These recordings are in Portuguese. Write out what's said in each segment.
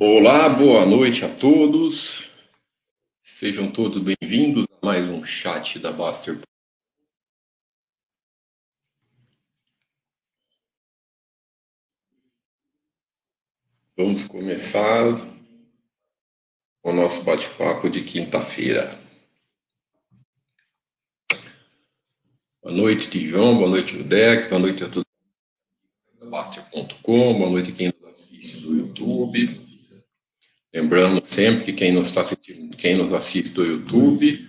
Olá, boa noite a todos. Sejam todos bem-vindos a mais um chat da Baster. Vamos começar o nosso bate-papo de quinta-feira. Boa noite, Tijão. Boa noite, Udex. Boa noite a todos da Baster.com. Boa noite quem nos assiste do YouTube. Lembrando sempre que quem nos está assistindo, quem nos assiste do YouTube,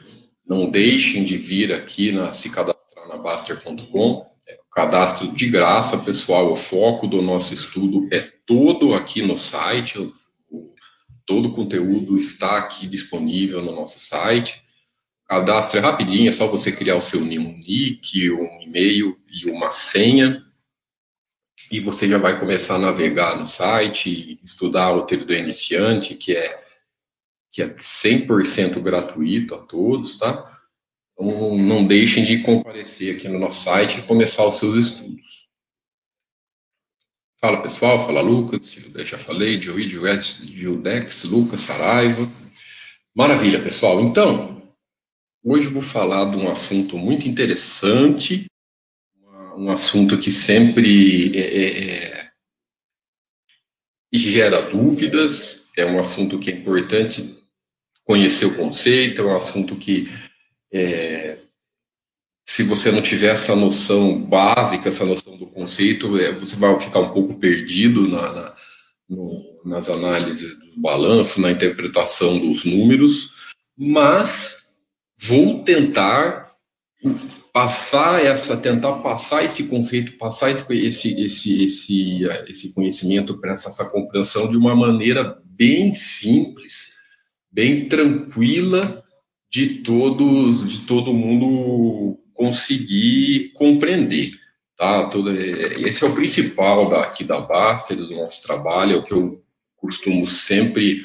não deixem de vir aqui na se cadastrar na Baster.com. É cadastro de graça, pessoal. O foco do nosso estudo é todo aqui no site. Todo o conteúdo está aqui disponível no nosso site. Cadastro é rapidinho, é só você criar o seu nick, um e-mail e uma senha e você já vai começar a navegar no site, estudar o roteiro do iniciante, que é, que é 100% gratuito a todos, tá? Então, não deixem de comparecer aqui no nosso site e começar os seus estudos. Fala pessoal, fala Lucas, eu já falei, Joey, Gildex, Lucas, Saraiva. Maravilha, pessoal. Então, hoje eu vou falar de um assunto muito interessante um assunto que sempre é, é, é, gera dúvidas, é um assunto que é importante conhecer o conceito, é um assunto que, é, se você não tiver essa noção básica, essa noção do conceito, você vai ficar um pouco perdido na, na, no, nas análises do balanço, na interpretação dos números, mas vou tentar passar essa, tentar passar esse conceito, passar esse, esse, esse, esse, conhecimento para essa, essa compreensão de uma maneira bem simples, bem tranquila de todos, de todo mundo conseguir compreender, tá? Todo, esse é o principal daqui da Baster, do nosso trabalho, é o que eu costumo sempre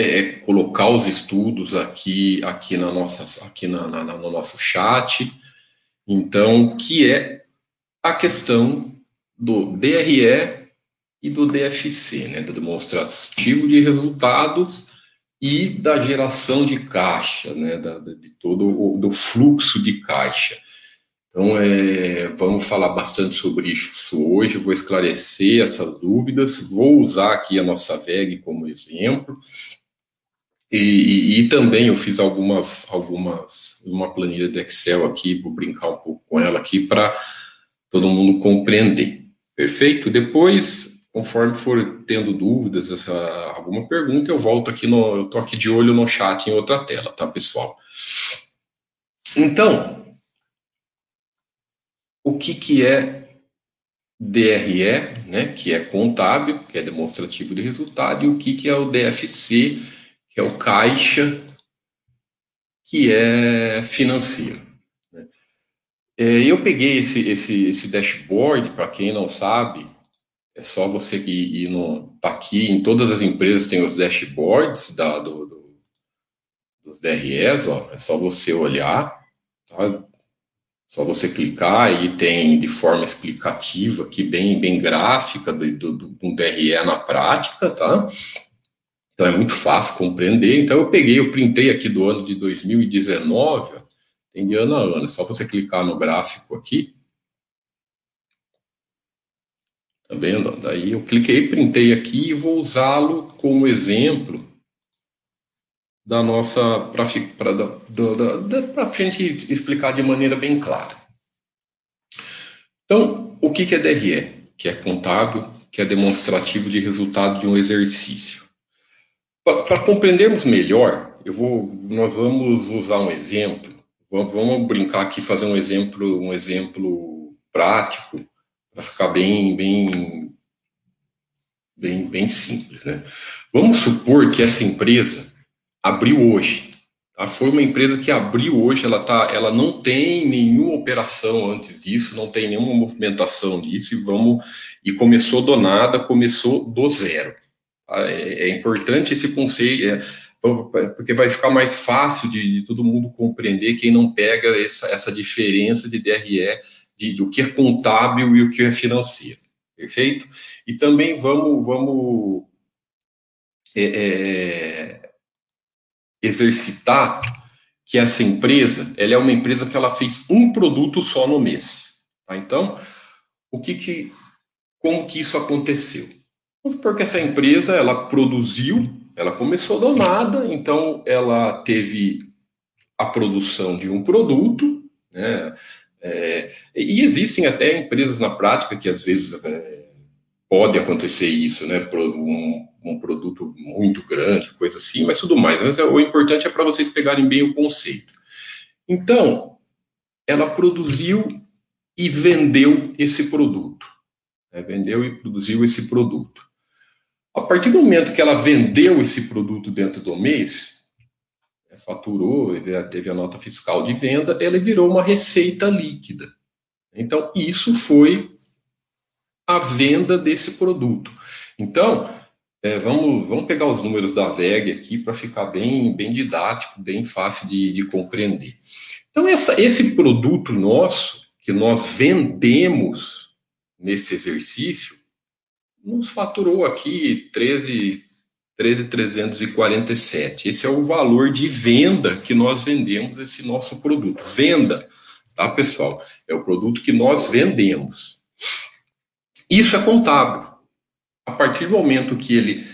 é, colocar os estudos aqui aqui na nossa aqui na, na, no nosso chat. Então que é a questão do DRE e do DFC né? Do demonstrativo de resultados e da geração de caixa né? Da, de todo o do fluxo de caixa. Então é, vamos falar bastante sobre isso hoje. Vou esclarecer essas dúvidas. Vou usar aqui a nossa VEG como exemplo e, e, também eu fiz algumas, algumas, uma planilha de Excel aqui, vou brincar um pouco com ela aqui para todo mundo compreender. Perfeito? Depois, conforme for tendo dúvidas, essa, alguma pergunta, eu volto aqui no, eu tô aqui de olho no chat em outra tela, tá, pessoal? Então, o que que é DRE, né, que é contábil, que é demonstrativo de resultado, e o que que é o DFC, que é o caixa, que é financeiro. Né? É, eu peguei esse, esse, esse dashboard, para quem não sabe, é só você ir, no. Tá aqui, em todas as empresas tem os dashboards da, do, do, dos DREs, ó, é só você olhar, tá? Só você clicar e tem de forma explicativa aqui, bem, bem gráfica, do, do, do DRE na prática, tá? Então é muito fácil compreender. Então eu peguei, eu printei aqui do ano de 2019, tem de ano a ano. É só você clicar no gráfico aqui. Tá vendo? Daí eu cliquei, printei aqui e vou usá-lo como exemplo da nossa para a gente explicar de maneira bem clara. Então, o que é DRE? Que é contábil, que é demonstrativo de resultado de um exercício. Para compreendermos melhor, eu vou, nós vamos usar um exemplo. Vamos, vamos brincar aqui, fazer um exemplo, um exemplo prático para ficar bem, bem, bem, bem simples, né? Vamos supor que essa empresa abriu hoje. Tá? Foi uma empresa que abriu hoje, ela tá, ela não tem nenhuma operação antes disso, não tem nenhuma movimentação disso e vamos e começou do nada, começou do zero. É, é importante esse conceito, é, porque vai ficar mais fácil de, de, todo mundo compreender quem não pega essa, essa diferença de DRE de, do que é contábil e o que é financeiro. Perfeito? E também vamos, vamos é, é, exercitar que essa empresa, ela é uma empresa que ela fez um produto só no mês. Tá? Então, o que que, como que isso aconteceu? Porque essa empresa, ela produziu, ela começou do nada, então ela teve a produção de um produto, né? É, e existem até empresas na prática que às vezes é, pode acontecer isso, né? Um, um, produto muito grande, coisa assim, mas tudo mais. Mas é, o importante é para vocês pegarem bem o conceito. Então, ela produziu e vendeu esse produto. Né? Vendeu e produziu esse produto. A partir do momento que ela vendeu esse produto dentro do mês, né, faturou, teve a nota fiscal de venda, ela virou uma receita líquida. Então, isso foi a venda desse produto. Então, é, vamos, vamos pegar os números da VEG aqui para ficar bem, bem didático, bem fácil de, de compreender. Então, essa, esse produto nosso, que nós vendemos nesse exercício, nos faturou aqui 13, 13,347. Esse é o valor de venda que nós vendemos esse nosso produto. Venda, tá, pessoal? É o produto que nós vendemos. Isso é contábil. A partir do momento que ele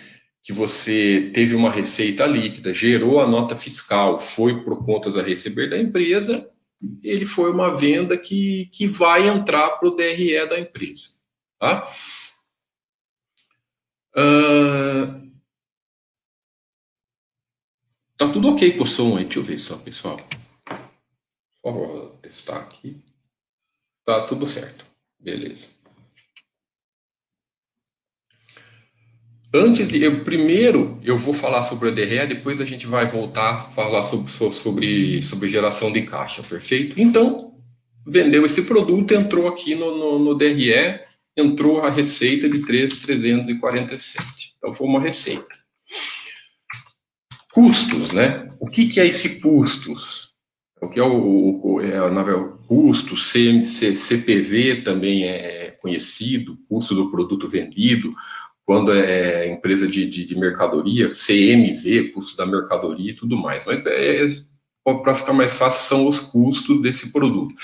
que você teve uma receita líquida, gerou a nota fiscal, foi por contas a receber da empresa, ele foi uma venda que, que vai entrar para o DRE da empresa. Tá? Uh, tá tudo ok com o som aí, deixa eu ver só, pessoal. Só vou testar aqui. Tá tudo certo. Beleza. Antes de eu primeiro eu vou falar sobre a DRE, depois a gente vai voltar a falar sobre, sobre, sobre geração de caixa, perfeito? Então, vendeu esse produto, entrou aqui no, no, no DRE, entrou a receita de 3,347. Então, foi uma receita. Custos, né? O que, que é esse custos? O que é o, o é, verdade, custo, CPV também é conhecido, custo do produto vendido, quando é empresa de, de, de mercadoria, CMV, custo da mercadoria e tudo mais. Mas é, para ficar mais fácil, são os custos desse produto.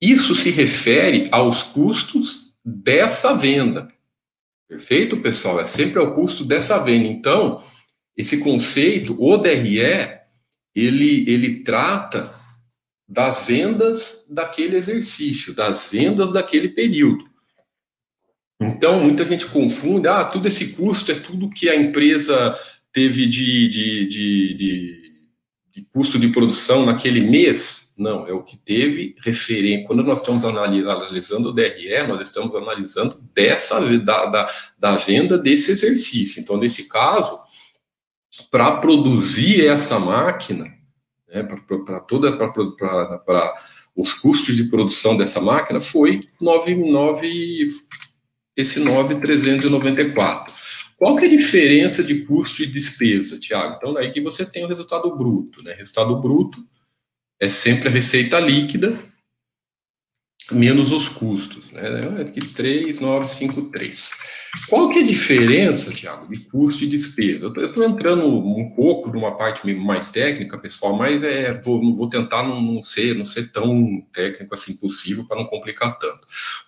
Isso se refere aos custos dessa venda. Perfeito, pessoal? É sempre ao custo dessa venda. Então, esse conceito, o DRE, ele, ele trata das vendas daquele exercício, das vendas daquele período. Então, muita gente confunde, ah, tudo esse custo é tudo que a empresa teve de, de, de, de, de custo de produção naquele mês, não, é o que teve referência. Quando nós estamos analisando o DRE, nós estamos analisando dessa da, da, da venda desse exercício. Então, nesse caso, para produzir essa máquina, né, para toda para os custos de produção dessa máquina, foi 9, 9, esse 9,394. Qual que é a diferença de custo e despesa, Tiago? Então, daí que você tem o resultado bruto. Né? Resultado bruto é sempre a receita líquida menos os custos, né? Aqui 3,953. Qual que é a diferença, Tiago, de custo e despesa? Eu estou entrando um pouco numa parte mais técnica, pessoal, mas é, vou, vou tentar não, não, ser, não ser tão técnico assim possível para não complicar tanto.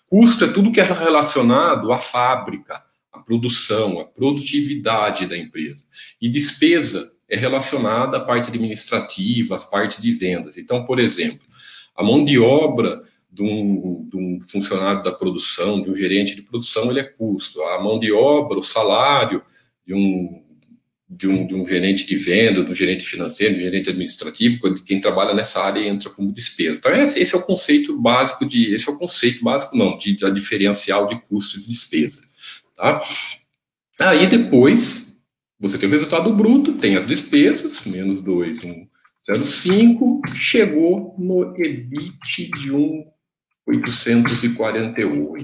Custo é tudo que é relacionado à fábrica, à produção, à produtividade da empresa. E despesa é relacionada à parte administrativa, às partes de vendas. Então, por exemplo, a mão de obra de um, de um, funcionário da produção, de um gerente de produção, ele é custo. A mão de obra, o salário de um, de um, de um gerente de venda, do gerente financeiro, do gerente administrativo, quem trabalha nessa área entra como despesa. Então, esse é o conceito básico de. Esse é o conceito básico, não, de, da diferencial de custos e despesa. Tá? Aí depois você tem o resultado bruto, tem as despesas, menos 2,105, chegou no EBIT de 1,848. O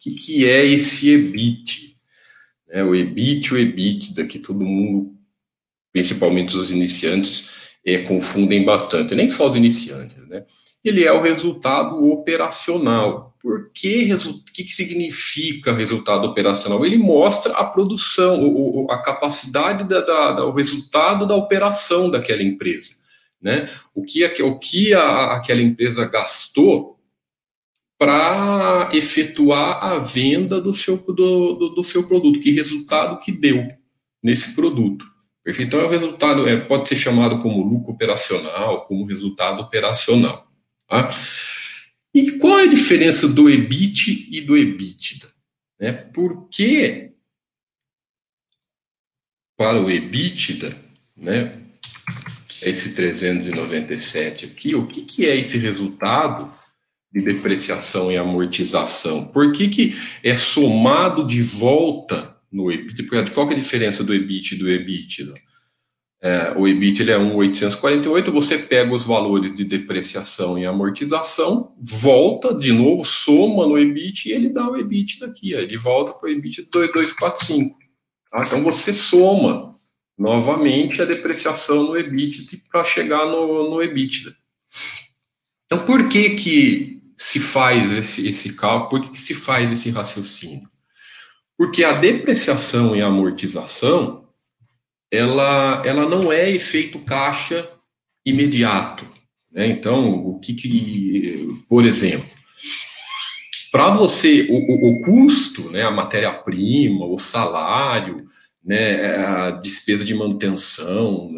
que, que é esse EBIT? É, o EBIT, o EBITDA, que todo mundo, principalmente os iniciantes, é, confundem bastante. Nem só os iniciantes, né? ele é o resultado operacional. Por que, o que, significa resultado operacional? Ele mostra a produção, a capacidade, da, da, da, o resultado da operação daquela empresa. Né? O que, o que a, aquela empresa gastou para efetuar a venda do seu, do, do, do, seu produto, que resultado que deu nesse produto. Perfeito? Então, é o resultado, é, pode ser chamado como lucro operacional, como resultado operacional. Tá? E qual é a diferença do EBIT e do EBITDA? Né? Por que para o EBITDA, né, esse 397 aqui, o que, que é esse resultado de depreciação e amortização? Por que, que é somado de volta no EBITDA? Qual é a diferença do EBIT e do EBITDA? É, o EBIT ele é 1,848, você pega os valores de depreciação e amortização, volta de novo, soma no EBIT e ele dá o EBIT daqui, ele volta para o EBIT 2245. Tá? Então você soma novamente a depreciação no EBIT para chegar no, no EBITDA. Então por que que se faz esse, esse cálculo, por que, que se faz esse raciocínio? Porque a depreciação e a amortização ela, ela não é efeito caixa imediato. Né? Então, o que, que por exemplo, para você, o, o, custo, né, a matéria-prima, o salário, né, a despesa de manutenção,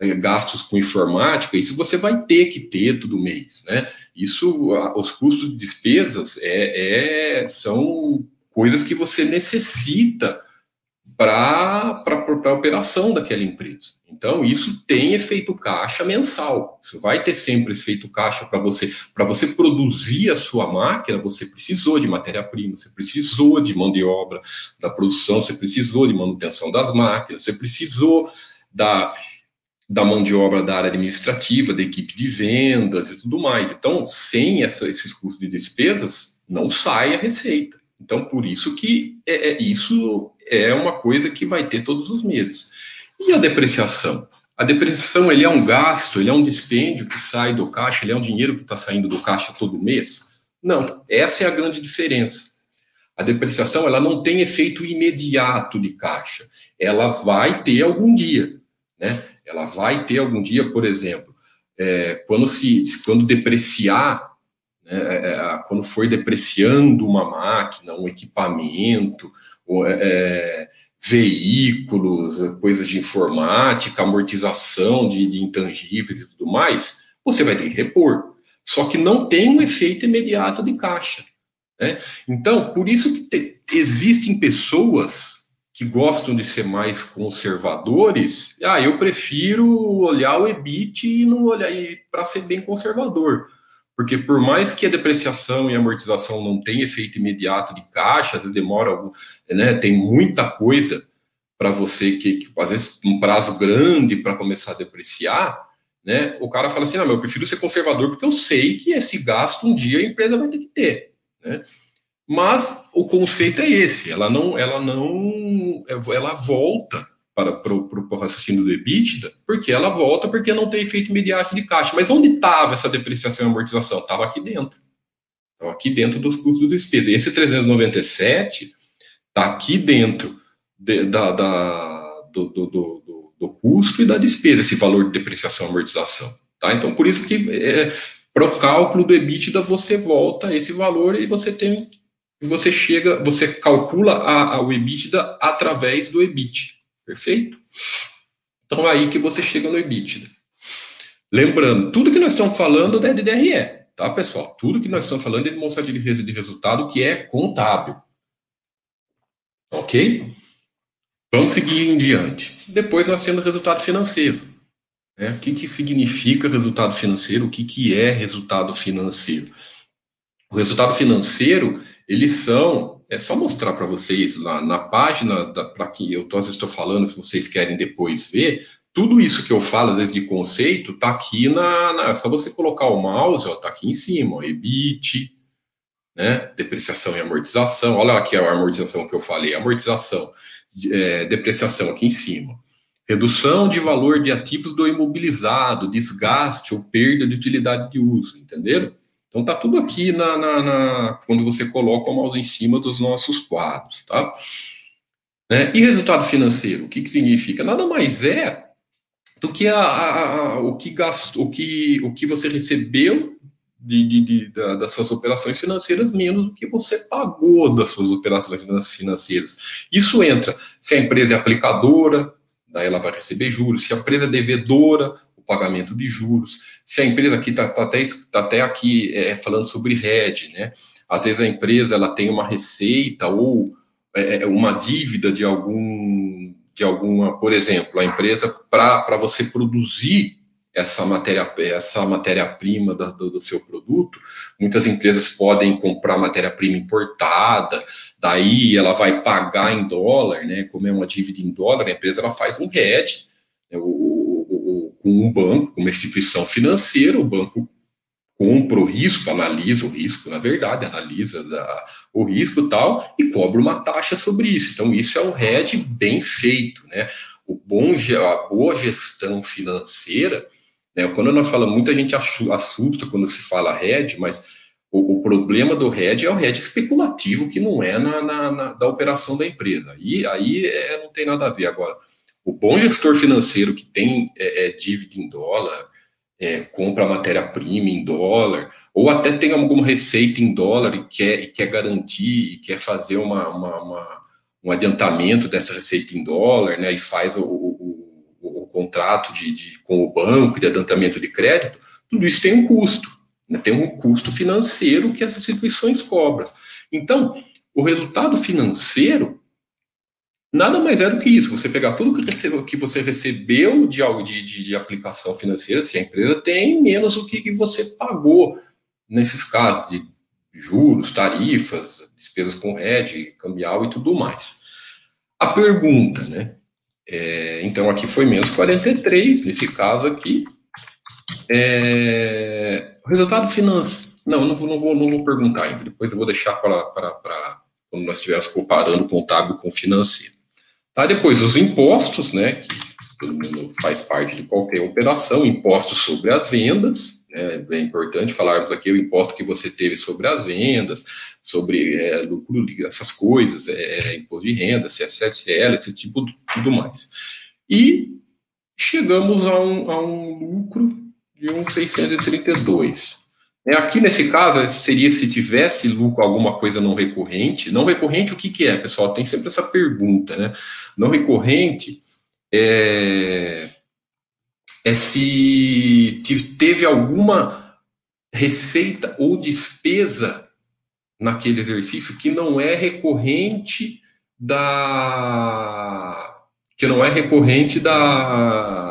né, gastos com informática, isso você vai ter que ter todo mês, né? Isso, os custos de despesas é, é, são coisas que você necessita para a operação daquela empresa. Então, isso tem efeito caixa mensal. Isso vai ter sempre efeito caixa para você. Para você produzir a sua máquina, você precisou de matéria-prima, você precisou de mão de obra da produção, você precisou de manutenção das máquinas, você precisou da, da mão de obra da área administrativa, da equipe de vendas e tudo mais. Então, sem essa, esses custos de despesas, não sai a receita. Então, por isso que é, é, isso é uma coisa que vai ter todos os meses. E a depreciação? A depreciação ele é um gasto, ele é um dispêndio que sai do caixa, ele é um dinheiro que está saindo do caixa todo mês? Não, essa é a grande diferença. A depreciação ela não tem efeito imediato de caixa, ela vai ter algum dia, né? Ela vai ter algum dia, por exemplo, é, quando se quando depreciar né, é, é, quando for depreciando uma máquina, um equipamento, é, é, veículos, coisas de informática, amortização de, de, intangíveis e tudo mais, você vai ter que repor. Só que não tem um efeito imediato de caixa. Né? Então, por isso que te, existem pessoas que gostam de ser mais conservadores. Ah, eu prefiro olhar o EBIT e não olhar para ser bem conservador. Porque por mais que a depreciação e a amortização não tenham efeito imediato de caixa, às vezes demora, né, tem muita coisa para você que, que, às vezes, um prazo grande para começar a depreciar, né, o cara fala assim, ah, eu prefiro ser conservador porque eu sei que esse gasto um dia a empresa vai ter que ter, né? Mas o conceito é esse, ela não, ela não, ela volta para, para, o raciocínio do EBITDA, porque ela volta porque não tem efeito imediato de caixa. Mas onde estava essa depreciação e amortização? Estava aqui dentro. Aqui dentro dos custos de despesa. Esse 397 está aqui dentro de, da, da do, do, do, do, custo e da despesa, esse valor de depreciação e amortização. Tá? Então, por isso que é, para o cálculo do EBITDA você volta esse valor e você tem você chega, você calcula a, a, o EBITDA através do EBIT. Perfeito? Então aí que você chega no EBITDA. Lembrando, tudo que nós estamos falando é de DRE, tá, pessoal? Tudo que nós estamos falando é de demonstração de resultado que é contábil. Ok? Vamos seguir em diante. Depois nós temos resultado financeiro. Né? O que, que significa resultado financeiro? O que, que é resultado financeiro? O resultado financeiro, eles são é só mostrar para vocês lá na página para que eu estou falando, se vocês querem depois ver, tudo isso que eu falo, às vezes, de conceito, está aqui na, na, É só você colocar o mouse, está aqui em cima, ó, EBIT, né? Depreciação e amortização. Olha aqui a amortização que eu falei, amortização, é, depreciação aqui em cima. Redução de valor de ativos do imobilizado, desgaste ou perda de utilidade de uso, entenderam? Então tá tudo aqui na, na, na, quando você coloca o mouse em cima dos nossos quadros, tá? Né? E resultado financeiro, o que, que significa? Nada mais é do que a, a, a, o que gastou, o que, o que você recebeu de, de, de, da, das suas operações financeiras menos do que você pagou das suas operações financeiras. Isso entra se a empresa é aplicadora, daí ela vai receber juros, se a empresa é devedora, o pagamento de juros, se a empresa aqui está tá até, tá até aqui é, falando sobre RED, né? Às vezes a empresa ela tem uma receita ou é, é uma dívida de algum de alguma, por exemplo, a empresa para você produzir essa matéria essa matéria-prima do, do, seu produto, muitas empresas podem comprar matéria-prima importada, daí ela vai pagar em dólar, né? Como é uma dívida em dólar, a empresa ela faz um hedge, né, o, um banco, uma instituição financeira, o banco compra o risco, analisa o risco, na verdade, analisa o risco tal e cobra uma taxa sobre isso. Então, isso é um hedge bem feito, né? O bom, a boa gestão financeira né? Quando nós falamos, muita gente assusta quando se fala hedge, mas o, o, problema do hedge é o hedge especulativo, que não é na, na, na da operação da empresa. E aí é, não tem nada a ver. Agora, o bom gestor financeiro que tem é, é, dívida em dólar, é, compra matéria-prima em dólar, ou até tem alguma receita em dólar e quer, e quer garantir, e quer fazer uma, uma, uma, um adiantamento dessa receita em dólar, né, e faz o, o contrato de, de, com o banco de adiantamento de crédito, tudo isso tem um custo, né? tem um custo financeiro que as instituições cobram. Então, o resultado financeiro nada mais é do que isso. Você pegar tudo que, você recebeu de, de, de, aplicação financeira, se a empresa tem, menos o que, que você pagou nesses casos de juros, tarifas, despesas com rede, cambial e tudo mais. A pergunta, né? É, então, aqui foi menos 43, nesse caso aqui. É, resultado financeiro. Não, não vou, não, vou, não vou perguntar ainda. Depois eu vou deixar para quando nós estivermos comparando contábil com financeiro. Tá? Depois, os impostos, né? Que todo mundo faz parte de qualquer operação, impostos sobre as vendas. Né, é importante falarmos aqui o imposto que você teve sobre as vendas, sobre é, lucro, essas coisas, é, é imposto de renda, CSL, esse tipo de tudo mais. E chegamos a um, a um lucro de 1,632. É, aqui nesse caso seria se tivesse lucro alguma coisa não recorrente. Não recorrente o que, que é, pessoal? Tem sempre essa pergunta, né? Não recorrente é, é se teve alguma receita ou despesa naquele exercício que não é recorrente da que não é recorrente da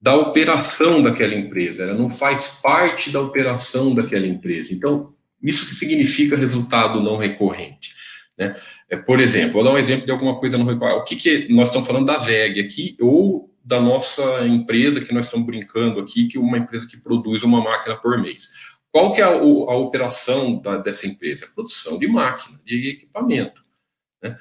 da operação daquela empresa, ela não faz parte da operação daquela empresa. Então, isso que significa resultado não recorrente. Né? É, por exemplo, vou dar um exemplo de alguma coisa não recorrente. O que, que nós estamos falando da VEG aqui, ou da nossa empresa que nós estamos brincando aqui, que é uma empresa que produz uma máquina por mês. Qual que é a, a operação da, dessa empresa? A produção de máquina, de equipamento. Né?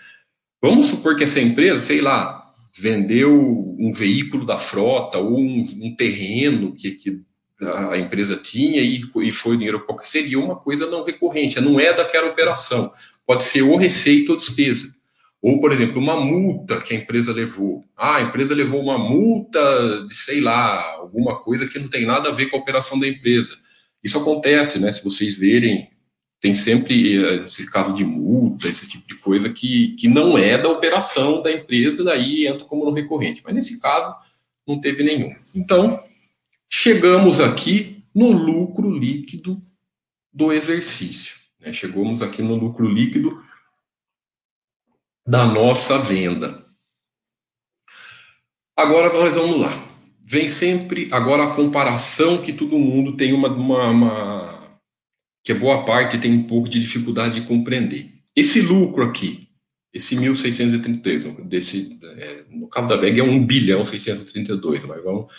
Vamos supor que essa empresa, sei lá, vendeu um veículo da frota ou um, um terreno que, que, a empresa tinha e, e foi dinheiro pouco. Seria uma coisa não recorrente, não é daquela operação. Pode ser ou receita ou despesa. Ou, por exemplo, uma multa que a empresa levou. Ah, a empresa levou uma multa de, sei lá, alguma coisa que não tem nada a ver com a operação da empresa. Isso acontece, né? Se vocês verem, tem sempre eh, esse caso de multa, esse tipo de coisa que, que não é da operação da empresa, daí entra como no recorrente. Mas nesse caso, não teve nenhum. Então, chegamos aqui no lucro líquido do exercício. Né? Chegamos aqui no lucro líquido da nossa venda. Agora nós vamos lá vem sempre agora a comparação que todo mundo tem uma, uma, uma, que boa parte tem um pouco de dificuldade de compreender. Esse lucro aqui, esse 1.633, desse, é, no caso da VEG é 1 bilhão 632, mas vamos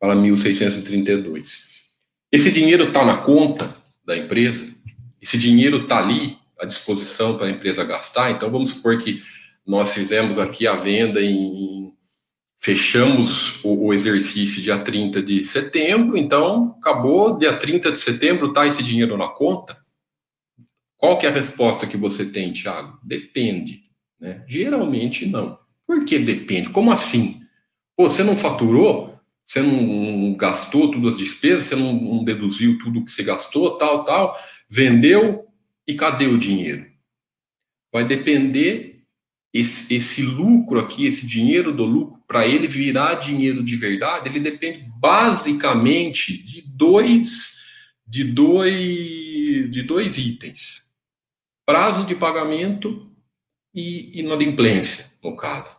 falar 1.632. Esse dinheiro está na conta da empresa, esse dinheiro está ali à disposição para a empresa gastar, então vamos supor que nós fizemos aqui a venda em fechamos o, o, exercício dia 30 de setembro, então acabou dia 30 de setembro, está esse dinheiro na conta? Qual que é a resposta que você tem, Thiago? Depende. Né? Geralmente não. Por que depende? Como assim? Pô, você não faturou? Você não gastou todas as despesas? Você não, não deduziu tudo que você gastou? Tal, tal. Vendeu e cadê o dinheiro? Vai depender esse, esse lucro aqui, esse dinheiro do lucro, para ele virar dinheiro de verdade, ele depende basicamente de dois, de dois, de dois itens prazo de pagamento e inadimplência, no caso.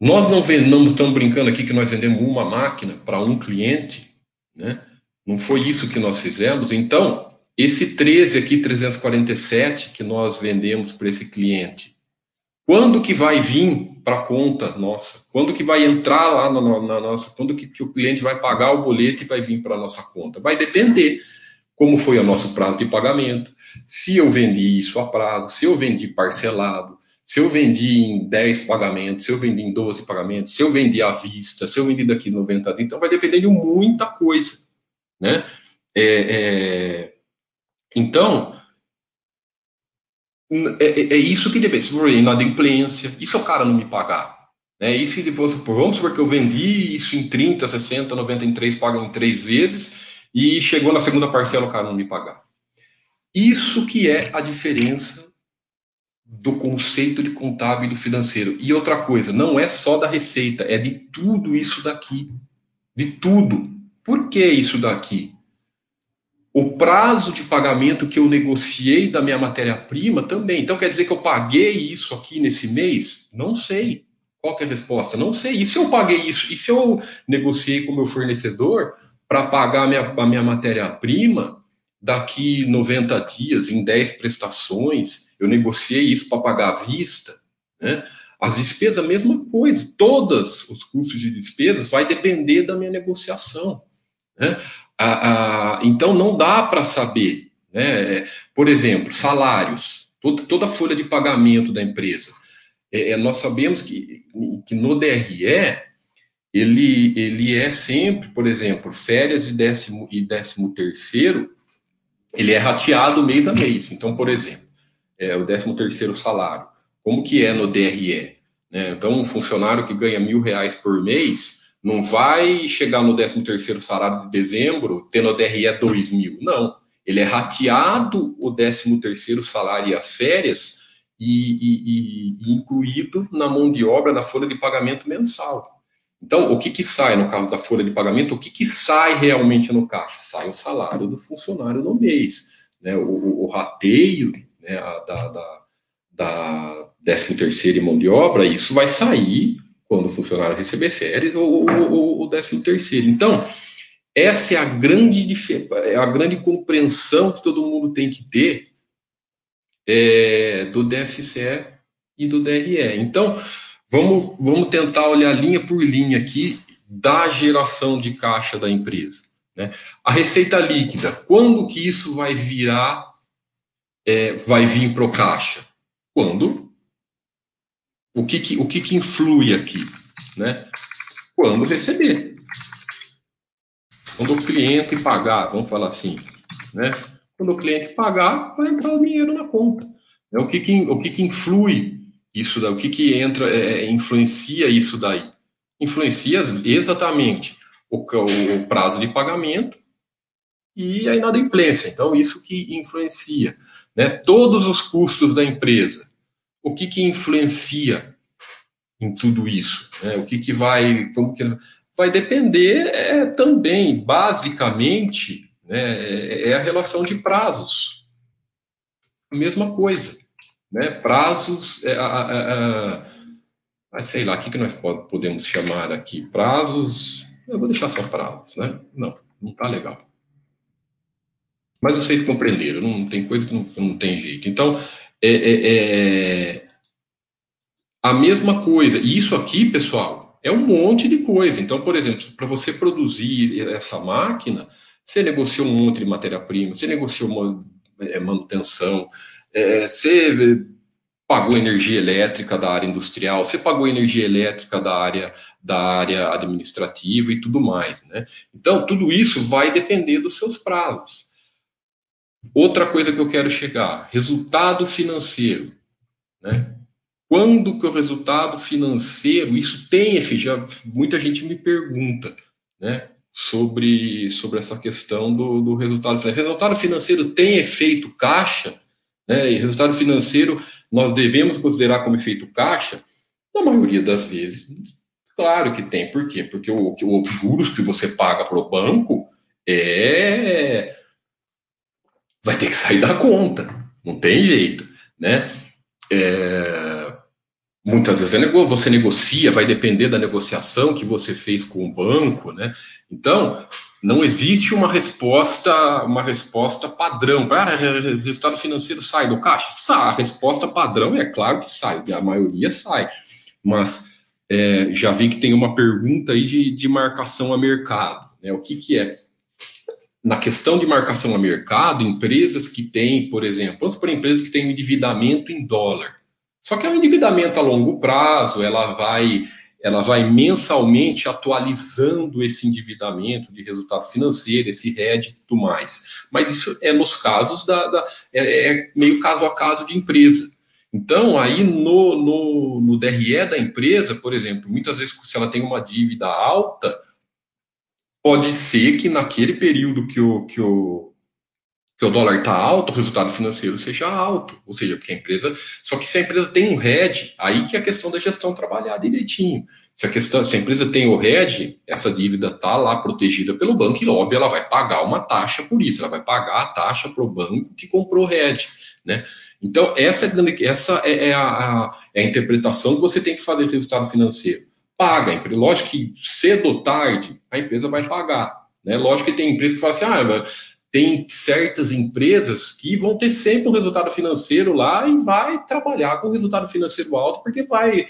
Nós não, vendemos, estamos brincando aqui que nós vendemos uma máquina para um cliente, né? Não foi isso que nós fizemos. Então, esse 13 aqui, 347, que nós vendemos para esse cliente, quando que vai vir para a conta nossa? Quando que vai entrar lá na, na nossa? Quando que, que, o cliente vai pagar o boleto e vai vir para a nossa conta? Vai depender como foi o nosso prazo de pagamento, se eu vendi isso a prazo, se eu vendi parcelado, se eu vendi em 10 pagamentos, se eu vendi em 12 pagamentos, se eu vendi à vista, se eu vendi daqui 90 dias, então vai depender de muita coisa, né? É, é... Então, é, é, é, isso que depende, se for inadimplência, e se o cara não me pagar? É isso que depois, vamos supor que eu vendi isso em 30, 60, 93, paga em três vezes, e chegou na segunda parcela o cara não me pagar. Isso que é a diferença do conceito de contábil e do financeiro. E outra coisa, não é só da receita, é de tudo isso daqui. De tudo. Por que isso daqui? O prazo de pagamento que eu negociei da minha matéria-prima também. Então quer dizer que eu paguei isso aqui nesse mês? Não sei. Qual é a resposta? Não sei. E se eu paguei isso? E se eu negociei com o meu fornecedor para pagar a minha, minha matéria-prima daqui 90 dias, em 10 prestações, eu negociei isso para pagar à vista, né? As despesas, a mesma coisa, todos os custos de despesas vai depender da minha negociação. Né? Então, não dá para saber. Né? Por exemplo, salários, toda, toda a folha de pagamento da empresa. É, é nós sabemos que, que no DRE ele, ele é sempre, por exemplo, férias e décimo, e décimo terceiro, ele é rateado mês a mês. Então, por exemplo, é, o décimo terceiro salário, como que é no DRE? Né? Então, um funcionário que ganha mil reais por mês não vai chegar no décimo terceiro salário de dezembro tendo o DRE dois mil. Não. Ele é rateado o décimo terceiro salário e as férias e, e, e incluído na mão de obra, na folha de pagamento mensal. Então, o que, que sai no caso da folha de pagamento? O que, que sai realmente no caixa? Sai o salário do funcionário no mês. Né? O, o, o rateio né, a, da, da, da 13 terceira mão de obra, isso vai sair quando o funcionário receber férias ou, ou 13 terceiro. Então, essa é a grande, é a grande compreensão que todo mundo tem que ter é, do DFCE e do DRE. Então, Vamos, vamos tentar olhar linha por linha aqui da geração de caixa da empresa. Né? A receita líquida, quando que isso vai virar, é, vai vir para o caixa? Quando? O que, que, o que, que influi aqui? Né? Quando receber. Quando o cliente pagar, vamos falar assim, né? Quando o cliente pagar, vai entrar o dinheiro na conta. É o que, que, o que, que influi isso daí, o que, que entra, é, é, influencia isso daí? Influencia exatamente o, o, prazo de pagamento e a inadimplência. Então, isso que influencia. Né? Todos os custos da empresa. O que, que influencia em tudo isso? Né? O que, que vai. Como que, vai depender é, também, basicamente, né, é, é a relação de prazos. mesma coisa né? Prazos, é, a, sei lá, o que, que nós podemos chamar aqui? Prazos, eu vou deixar só prazos, né? Não, não tá legal. Mas vocês compreenderam, não tem coisa que não, não tem jeito. Então, é, é, é, a mesma coisa. E isso aqui, pessoal, é um monte de coisa. Então, por exemplo, para você produzir essa máquina, você negociou um monte de matéria-prima, você negociou uma é, manutenção, é, você pagou energia elétrica da área industrial, você pagou energia elétrica da área da área administrativa e tudo mais, né? Então, tudo isso vai depender dos seus prazos. Outra coisa que eu quero chegar, resultado financeiro, né? Quando que o resultado financeiro, isso tem efeito, muita gente me pergunta, né? Sobre, sobre essa questão do, do resultado financeiro. Resultado financeiro tem efeito caixa, né? E resultado financeiro nós devemos considerar como efeito caixa? Na maioria das vezes, claro que tem. Por quê? Porque o, os juros que você paga para o banco é vai ter que sair da conta, não tem jeito, né? É, muitas vezes é você negocia, vai depender da negociação que você fez com o banco, né? Então, não existe uma resposta, uma resposta padrão. Ah, resultado financeiro sai do caixa? Sai. A resposta padrão é claro que sai, a maioria sai. Mas é, já vi que tem uma pergunta aí de, de marcação a mercado. Né? O que, que é? Na questão de marcação a mercado, empresas que têm, por exemplo, vamos por empresas que têm um endividamento em dólar. Só que é um endividamento a longo prazo, ela vai ela vai mensalmente atualizando esse endividamento de resultado financeiro, esse RED e tudo mais. Mas isso é nos casos da. da é, é, meio caso a caso de empresa. Então, aí no, no, no DRE da empresa, por exemplo, muitas vezes, se ela tem uma dívida alta, pode ser que naquele período que o, que o, que o dólar está alto, o resultado financeiro seja alto. Ou seja, porque a empresa. Só que se a empresa tem um RED, aí que é a questão da gestão trabalhar direitinho. Se a, questão, se a empresa tem o RED, essa dívida está lá protegida pelo banco e, óbvio, ela vai pagar uma taxa por isso. Ela vai pagar a taxa para o banco que comprou o RED. Né? Então, essa, é, essa é, é, a, é a interpretação que você tem que fazer do resultado financeiro. Paga. Lógico que cedo ou tarde a empresa vai pagar. Né? Lógico que tem empresa que fala assim, ah, tem certas empresas que vão ter sempre um resultado financeiro lá e vai trabalhar com resultado financeiro alto, porque vai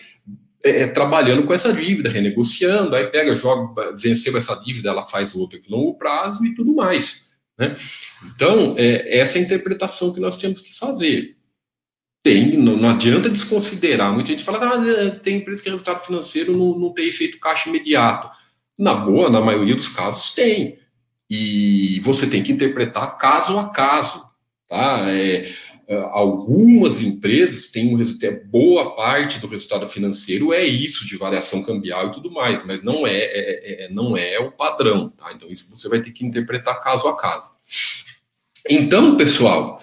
é, é, trabalhando com essa dívida, renegociando, aí pega, joga, venceu essa dívida, ela faz outra de longo prazo e tudo mais. Né? Então, é, essa é a interpretação que nós temos que fazer. Tem, não, não adianta desconsiderar. Muita gente fala, ah, tem empresa que resultado financeiro não, não tem efeito caixa imediato. Na boa, na maioria dos casos, tem. E você tem que interpretar caso a caso. Tá? É, é algumas empresas têm um resultado, boa parte do resultado financeiro é isso de variação cambial e tudo mais, mas não é, é, é, é não é o padrão. Tá? Então, isso você vai ter que interpretar caso a caso. Então, pessoal,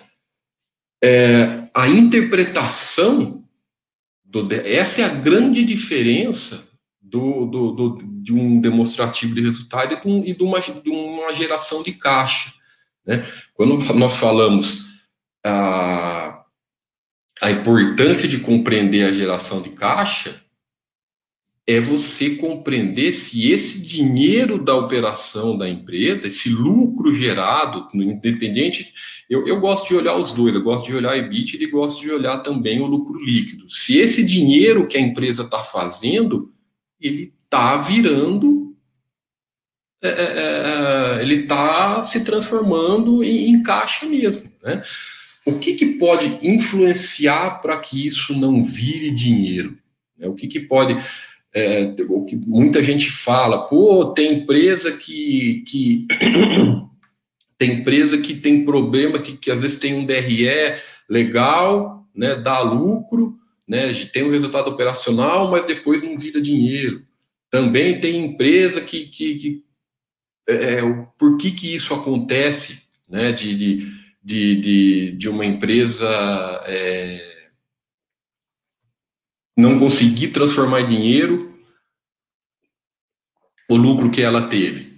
é, a interpretação do, essa é a grande diferença do, do, do, de um demonstrativo de resultado e de, um, e de, uma, de uma geração de caixa. Né? Quando nós falamos a, a importância de compreender a geração de caixa, é você compreender se esse dinheiro da operação da empresa, esse lucro gerado, independente. Eu, eu gosto de olhar os dois, eu gosto de olhar EBITDA e gosto de olhar também o lucro líquido. Se esse dinheiro que a empresa está fazendo ele está virando, é, é, é, ele está se transformando em, em caixa mesmo. Né? O que, que pode influenciar para que isso não vire dinheiro? O que, que pode. É, o que muita gente fala, pô, tem empresa que, que tem empresa que tem problema, que, que às vezes tem um DRE legal, né, dá lucro, né, tem um resultado operacional, mas depois não vira dinheiro. Também tem empresa que, que, que é, é por que, que isso acontece, né, de, de, de, de, uma empresa é, não conseguir transformar em dinheiro o lucro que ela teve.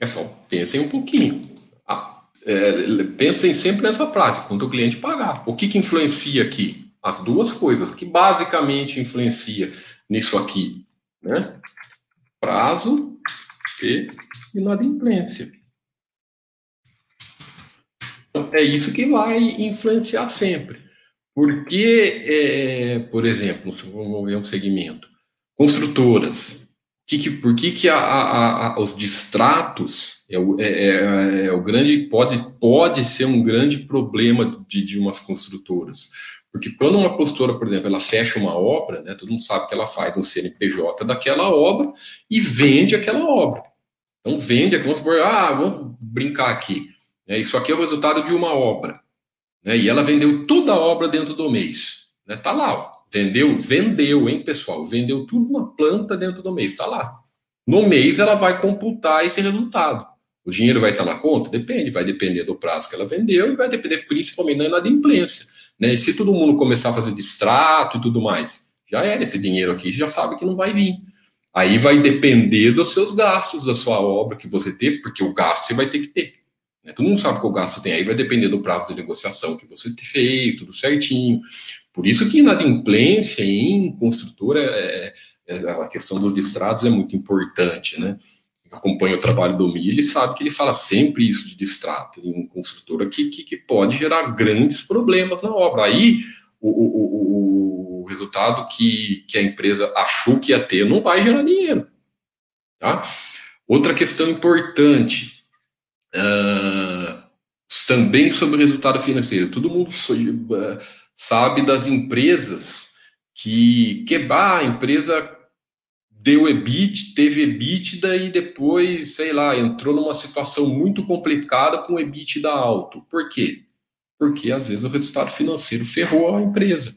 É só pensem um pouquinho. Ah, é, pensem sempre nessa frase, quando o cliente pagar. O que, que influencia aqui? As duas coisas, que basicamente influencia nisso aqui, né? Prazo e inadimplência. Então, é isso que vai influenciar sempre. Porque, é, por exemplo, vamos ver um segmento, construtoras. Que que, por que, que a, a, a, os distratos é é, é, é o grande pode, pode ser um grande problema de, de umas construtoras? Porque quando uma postura, por exemplo, ela fecha uma obra, né, todo mundo sabe que ela faz um CNPJ daquela obra e vende aquela obra. Então vende, vamos supor, ah, vamos brincar aqui. Né, isso aqui é o resultado de uma obra. Né, e ela vendeu toda a obra dentro do mês. Né, tá lá, ó, vendeu, vendeu, hein, pessoal? Vendeu tudo na planta dentro do mês, tá lá. No mês ela vai computar esse resultado. O dinheiro vai estar na conta? Depende, vai depender do prazo que ela vendeu e vai depender principalmente da inadimplência. Né? E se todo mundo começar a fazer distrato e tudo mais, já era esse dinheiro aqui, já sabe que não vai vir. Aí vai depender dos seus gastos, da sua obra que você teve, porque o gasto você vai ter que ter. Né? Todo mundo sabe que o gasto tem, aí vai depender do prazo de negociação que você fez, tudo certinho. Por isso que inadimplência em construtora, é, é, a questão dos distratos é muito importante, né? acompanha o trabalho do Mili sabe que ele fala sempre isso de distrato em construtora que, que, que, pode gerar grandes problemas na obra. Aí o, o, o, resultado que, que a empresa achou que ia ter não vai gerar dinheiro. Tá? Outra questão importante, uh, também sobre o resultado financeiro. Todo mundo sabe das empresas que quebrar a empresa deu EBIT, teve EBITDA e depois, sei lá, entrou numa situação muito complicada com EBITDA alto. Por quê? Porque às vezes o resultado financeiro ferrou a empresa.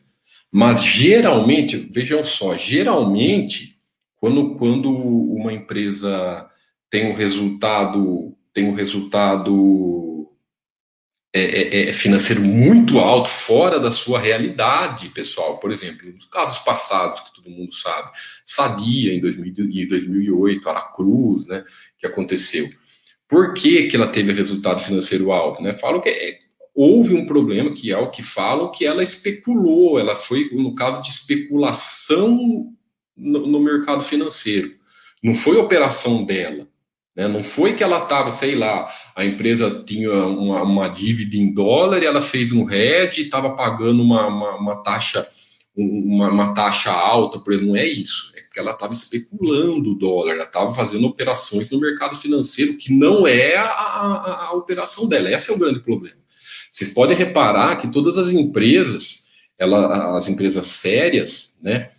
Mas geralmente, vejam só, geralmente, quando, quando uma empresa tem um resultado, tem um resultado é, é, é, financeiro muito alto, fora da sua realidade pessoal. Por exemplo, nos casos passados, que todo mundo sabe, Sadia em 2008, Aracruz, né, que aconteceu. Por que, que ela teve resultado financeiro alto? Né? Falam que é, houve um problema, que é o que falam, que ela especulou, ela foi, no caso de especulação no, no mercado financeiro. Não foi operação dela. Né? Não foi que ela estava, sei lá, a empresa tinha uma, uma, dívida em dólar e ela fez um hedge e estava pagando uma, uma, uma taxa uma, uma, taxa alta, por exemplo, não é isso. É que ela estava especulando o dólar, ela estava fazendo operações no mercado financeiro que não é a, a, a, operação dela. Esse é o grande problema. Vocês podem reparar que todas as empresas, ela, as empresas sérias, né?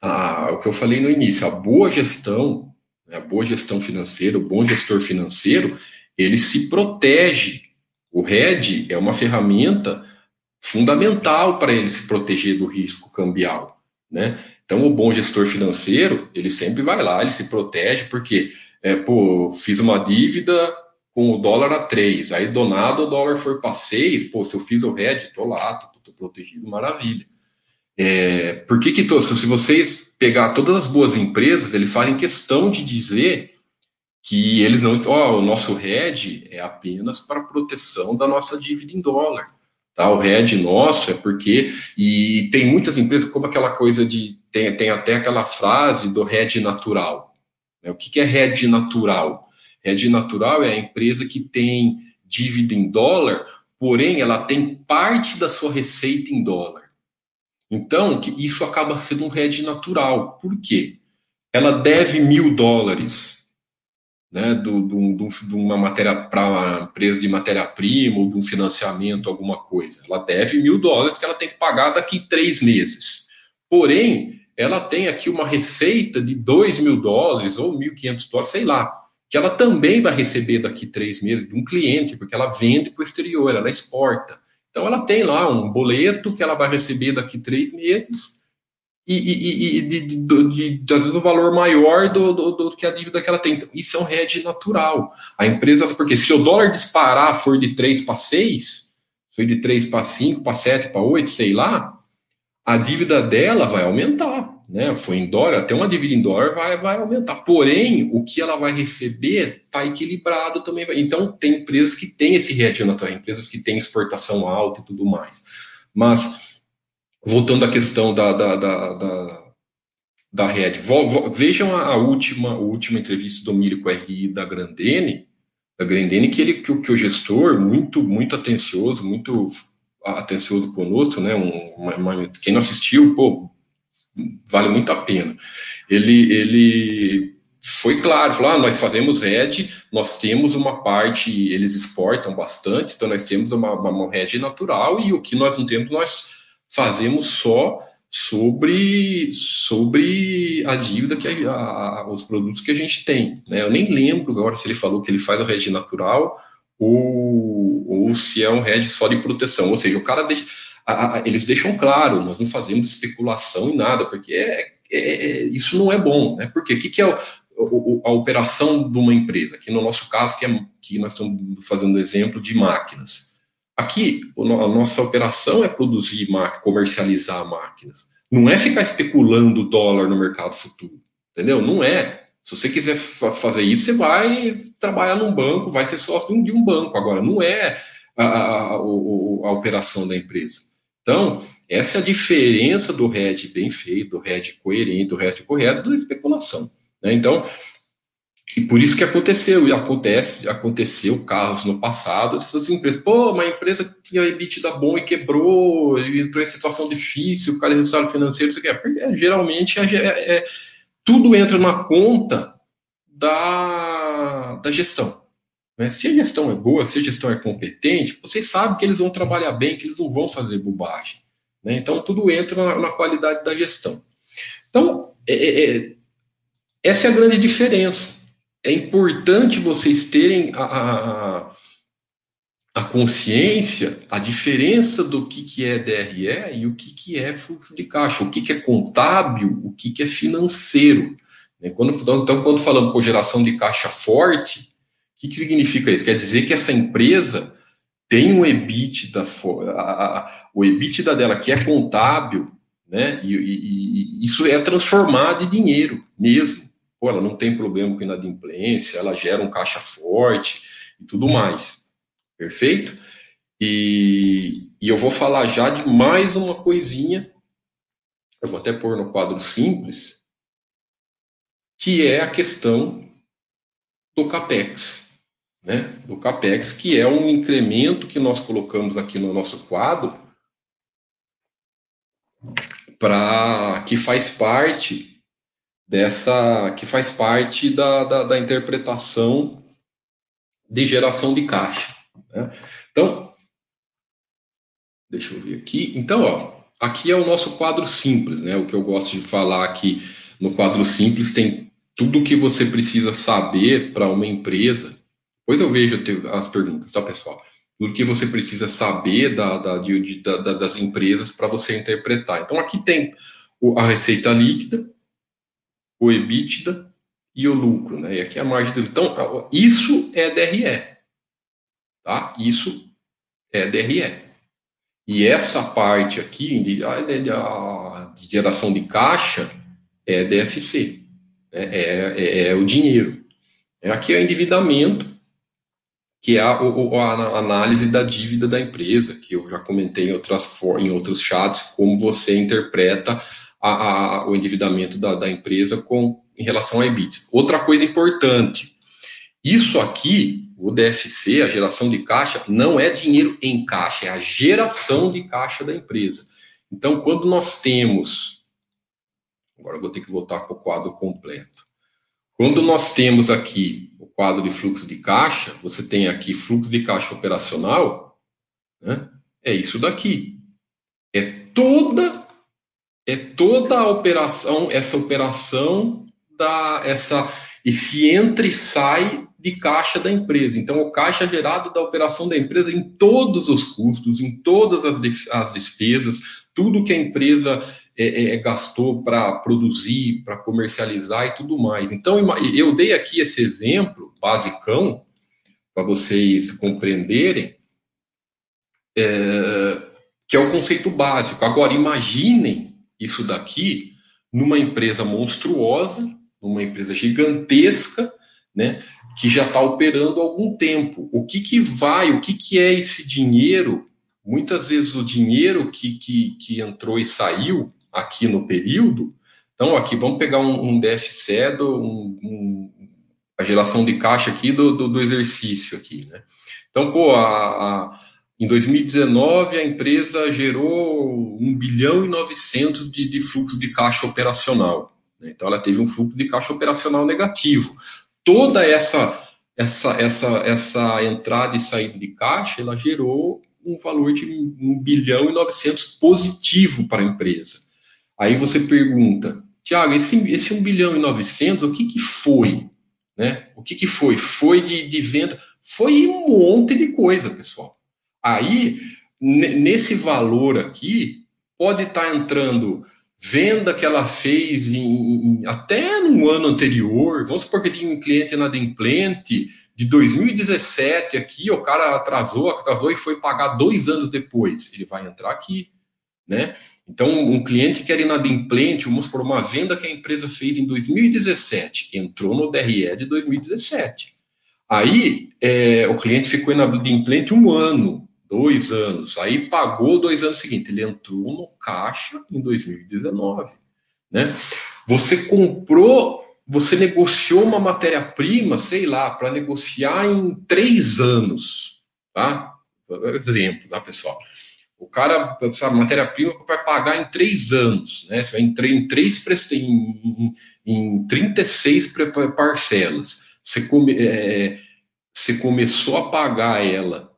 A, o que eu falei no início, a boa gestão, a boa gestão financeira, o bom gestor financeiro, ele se protege. O RED é uma ferramenta fundamental para ele se proteger do risco cambial, né? Então, o bom gestor financeiro, ele sempre vai lá, ele se protege, porque, é, pô, fiz uma dívida com o dólar a 3, aí do nada o dólar foi para 6, pô, se eu fiz o RED, tô lá, tô protegido, maravilha. É, por que que se vocês pegar todas as boas empresas, eles fazem questão de dizer que eles não, ó, oh, o nosso RED é apenas para proteção da nossa dívida em dólar. Tá? O RED nosso é porque, e tem muitas empresas como aquela coisa de, tem, tem até aquela frase do RED natural. Né? O que, que é RED natural? RED natural é a empresa que tem dívida em dólar, porém ela tem parte da sua receita em dólar. Então, isso acaba sendo um hedge natural. Por quê? Ela deve mil dólares né, do, do, do, de uma matéria para uma empresa de matéria-prima ou de um financiamento, alguma coisa. Ela deve mil dólares que ela tem que pagar daqui três meses. Porém, ela tem aqui uma receita de dois mil dólares ou mil quinhentos dólares, sei lá, que ela também vai receber daqui três meses de um cliente, porque ela vende para o exterior, ela exporta. Então, ela tem lá um boleto que ela vai receber daqui três meses e, e, e de, de, de, às vezes, um valor maior do, do, do, que a dívida que ela tem. Então, isso é um hedge natural. A empresa, porque se o dólar disparar for de 3 para 6, foi de 3 para 5, para 7, para 8, sei lá, a dívida dela vai aumentar né, foi em dólar, até uma dívida em dólar vai, vai aumentar. Porém, o que ela vai receber está equilibrado também. Então, tem empresas que têm esse hedge natural, empresas que têm exportação alta e tudo mais. Mas, voltando à questão da, da, da, da, da rede, vejam a, última, a última entrevista do Mírico RI da Grandene, da Grandene, que, ele, que, que o gestor, muito, muito atencioso, muito atencioso conosco, né? Um, uma, uma, quem não assistiu, pô, vale muito a pena. Ele, ele foi claro, falou: ah, nós fazemos RED, nós temos uma parte, eles exportam bastante, então nós temos uma, uma, RED natural e o que nós não temos, nós fazemos só sobre, sobre a dívida que a, a, os produtos que a gente tem. Né? Eu nem lembro agora se ele falou que ele faz o hedge natural ou, ou se é um hedge só de proteção. Ou seja, o cara deixa, a, eles deixam claro, nós não fazemos especulação em nada, porque é, é, é isso não é bom. Né? Porque o que, que é o, o, a operação de uma empresa? Aqui no nosso caso, que, é, que nós estamos fazendo exemplo de máquinas. Aqui, a nossa operação é produzir, comercializar máquinas. Não é ficar especulando dólar no mercado futuro. Entendeu? Não é. Se você quiser fazer isso, você vai trabalhar num banco, vai ser sócio de um banco. Agora, não é a, a, a, a operação da empresa. Então, essa é a diferença do RED bem feito, do RED coerente, do RED correto, da especulação. Né? Então, e por isso que aconteceu, e acontece, aconteceu casos no passado dessas empresas. Pô, uma empresa que tinha EBITDA bom e quebrou, e entrou em situação difícil, por causa de resultado financeiro, isso aqui. É, geralmente é, é, é, tudo entra na conta da, da gestão. Né? Se a gestão é boa, se a gestão é competente, vocês sabem que eles vão trabalhar bem, que eles não vão fazer bobagem. Né? Então, tudo entra na, na, qualidade da gestão. Então, é, é, é essa é a grande diferença é importante vocês terem a, a, a, consciência, a diferença do que, que é DRE e o que, que é fluxo de caixa, o que, que é contábil, o que, que é financeiro. Né? Quando, então, quando falamos por geração de caixa forte, o que, que significa isso? Quer dizer que essa empresa tem um EBITDA, o EBITDA dela que é contábil, né? E, e, e, isso é transformado em dinheiro mesmo. Pô, ela não tem problema com inadimplência, ela gera um caixa forte e tudo mais. Perfeito? E, e eu vou falar já de mais uma coisinha, eu vou até pôr no quadro simples, que é a questão do CAPEX. Né? Do CAPEX, que é um incremento que nós colocamos aqui no nosso quadro, para que faz parte dessa que faz parte da, da, da interpretação de geração de caixa. Né? Então, deixa eu ver aqui. Então, ó, aqui é o nosso quadro simples, né? O que eu gosto de falar aqui no quadro simples tem tudo o que você precisa saber para uma empresa. Depois eu vejo as perguntas, tá, pessoal? Tudo que você precisa saber da, da, de, da, das empresas para você interpretar. Então, aqui tem a receita líquida, o EBITDA e o lucro, né? E aqui é a margem do Então, isso é DRE, tá? Isso é DRE. E essa parte aqui de, de geração de caixa é DFC, né? é, é, é o dinheiro. Aqui é o endividamento, que é a, a, análise da dívida da empresa, que eu já comentei em, outras, em outros chats, como você interpreta a, a, o endividamento da, da, empresa com, em relação a EBIT. Outra coisa importante, isso aqui, o DFC, a geração de caixa, não é dinheiro em caixa, é a geração de caixa da empresa. Então, quando nós temos. Agora eu vou ter que voltar para o quadro completo. Quando nós temos aqui quadro de fluxo de caixa, você tem aqui fluxo de caixa operacional, né? é isso daqui. É toda é toda a operação, essa operação da essa esse entra e sai de caixa da empresa. Então, o caixa é gerado da operação da empresa em todos os custos, em todas as, as despesas, tudo que a empresa é, é, é gastou para produzir, para comercializar e tudo mais. Então, eu dei aqui esse exemplo basicão para vocês compreenderem, é, que é o conceito básico. Agora, imaginem isso daqui numa empresa monstruosa, numa empresa gigantesca, né, que já está operando há algum tempo. O que, que vai, o que, que é esse dinheiro? Muitas vezes o dinheiro que, que, que entrou e saiu aqui no período. Então, aqui, vamos pegar um, um DFC, do, um, um, a geração de caixa aqui do, do, do exercício aqui, né? Então, pô, a, a em 2019, a empresa gerou 1 bilhão e 900 de, de fluxo de caixa operacional. Né? Então, ela teve um fluxo de caixa operacional negativo. Toda essa, essa, essa, essa entrada e saída de caixa, ela gerou um valor de 1 bilhão e 900 positivo para a empresa. Aí você pergunta, Tiago, esse, esse 1 bilhão e 900, o que, que foi? Né? O que, que foi? Foi de, de venda? Foi um monte de coisa, pessoal. Aí, nesse valor aqui, pode estar tá entrando venda que ela fez em, em, até no ano anterior. Vamos supor que tinha um cliente inadimplente de 2017 aqui, o cara atrasou, atrasou e foi pagar dois anos depois. Ele vai entrar aqui, né? Então, um cliente que era inadimplente, vamos por uma venda que a empresa fez em 2017, entrou no DRE de 2017. Aí, é, o cliente ficou inadimplente um ano, dois anos, aí pagou dois anos seguintes, ele entrou no caixa em 2019, né? Você comprou, você negociou uma matéria-prima, sei lá, para negociar em três anos, tá? Exemplo, tá, pessoal? O cara, sabe, matéria-prima vai pagar em três anos, né? Você vai entrar em três em, em, em 36 parcelas. Você, come, é, você começou a pagar ela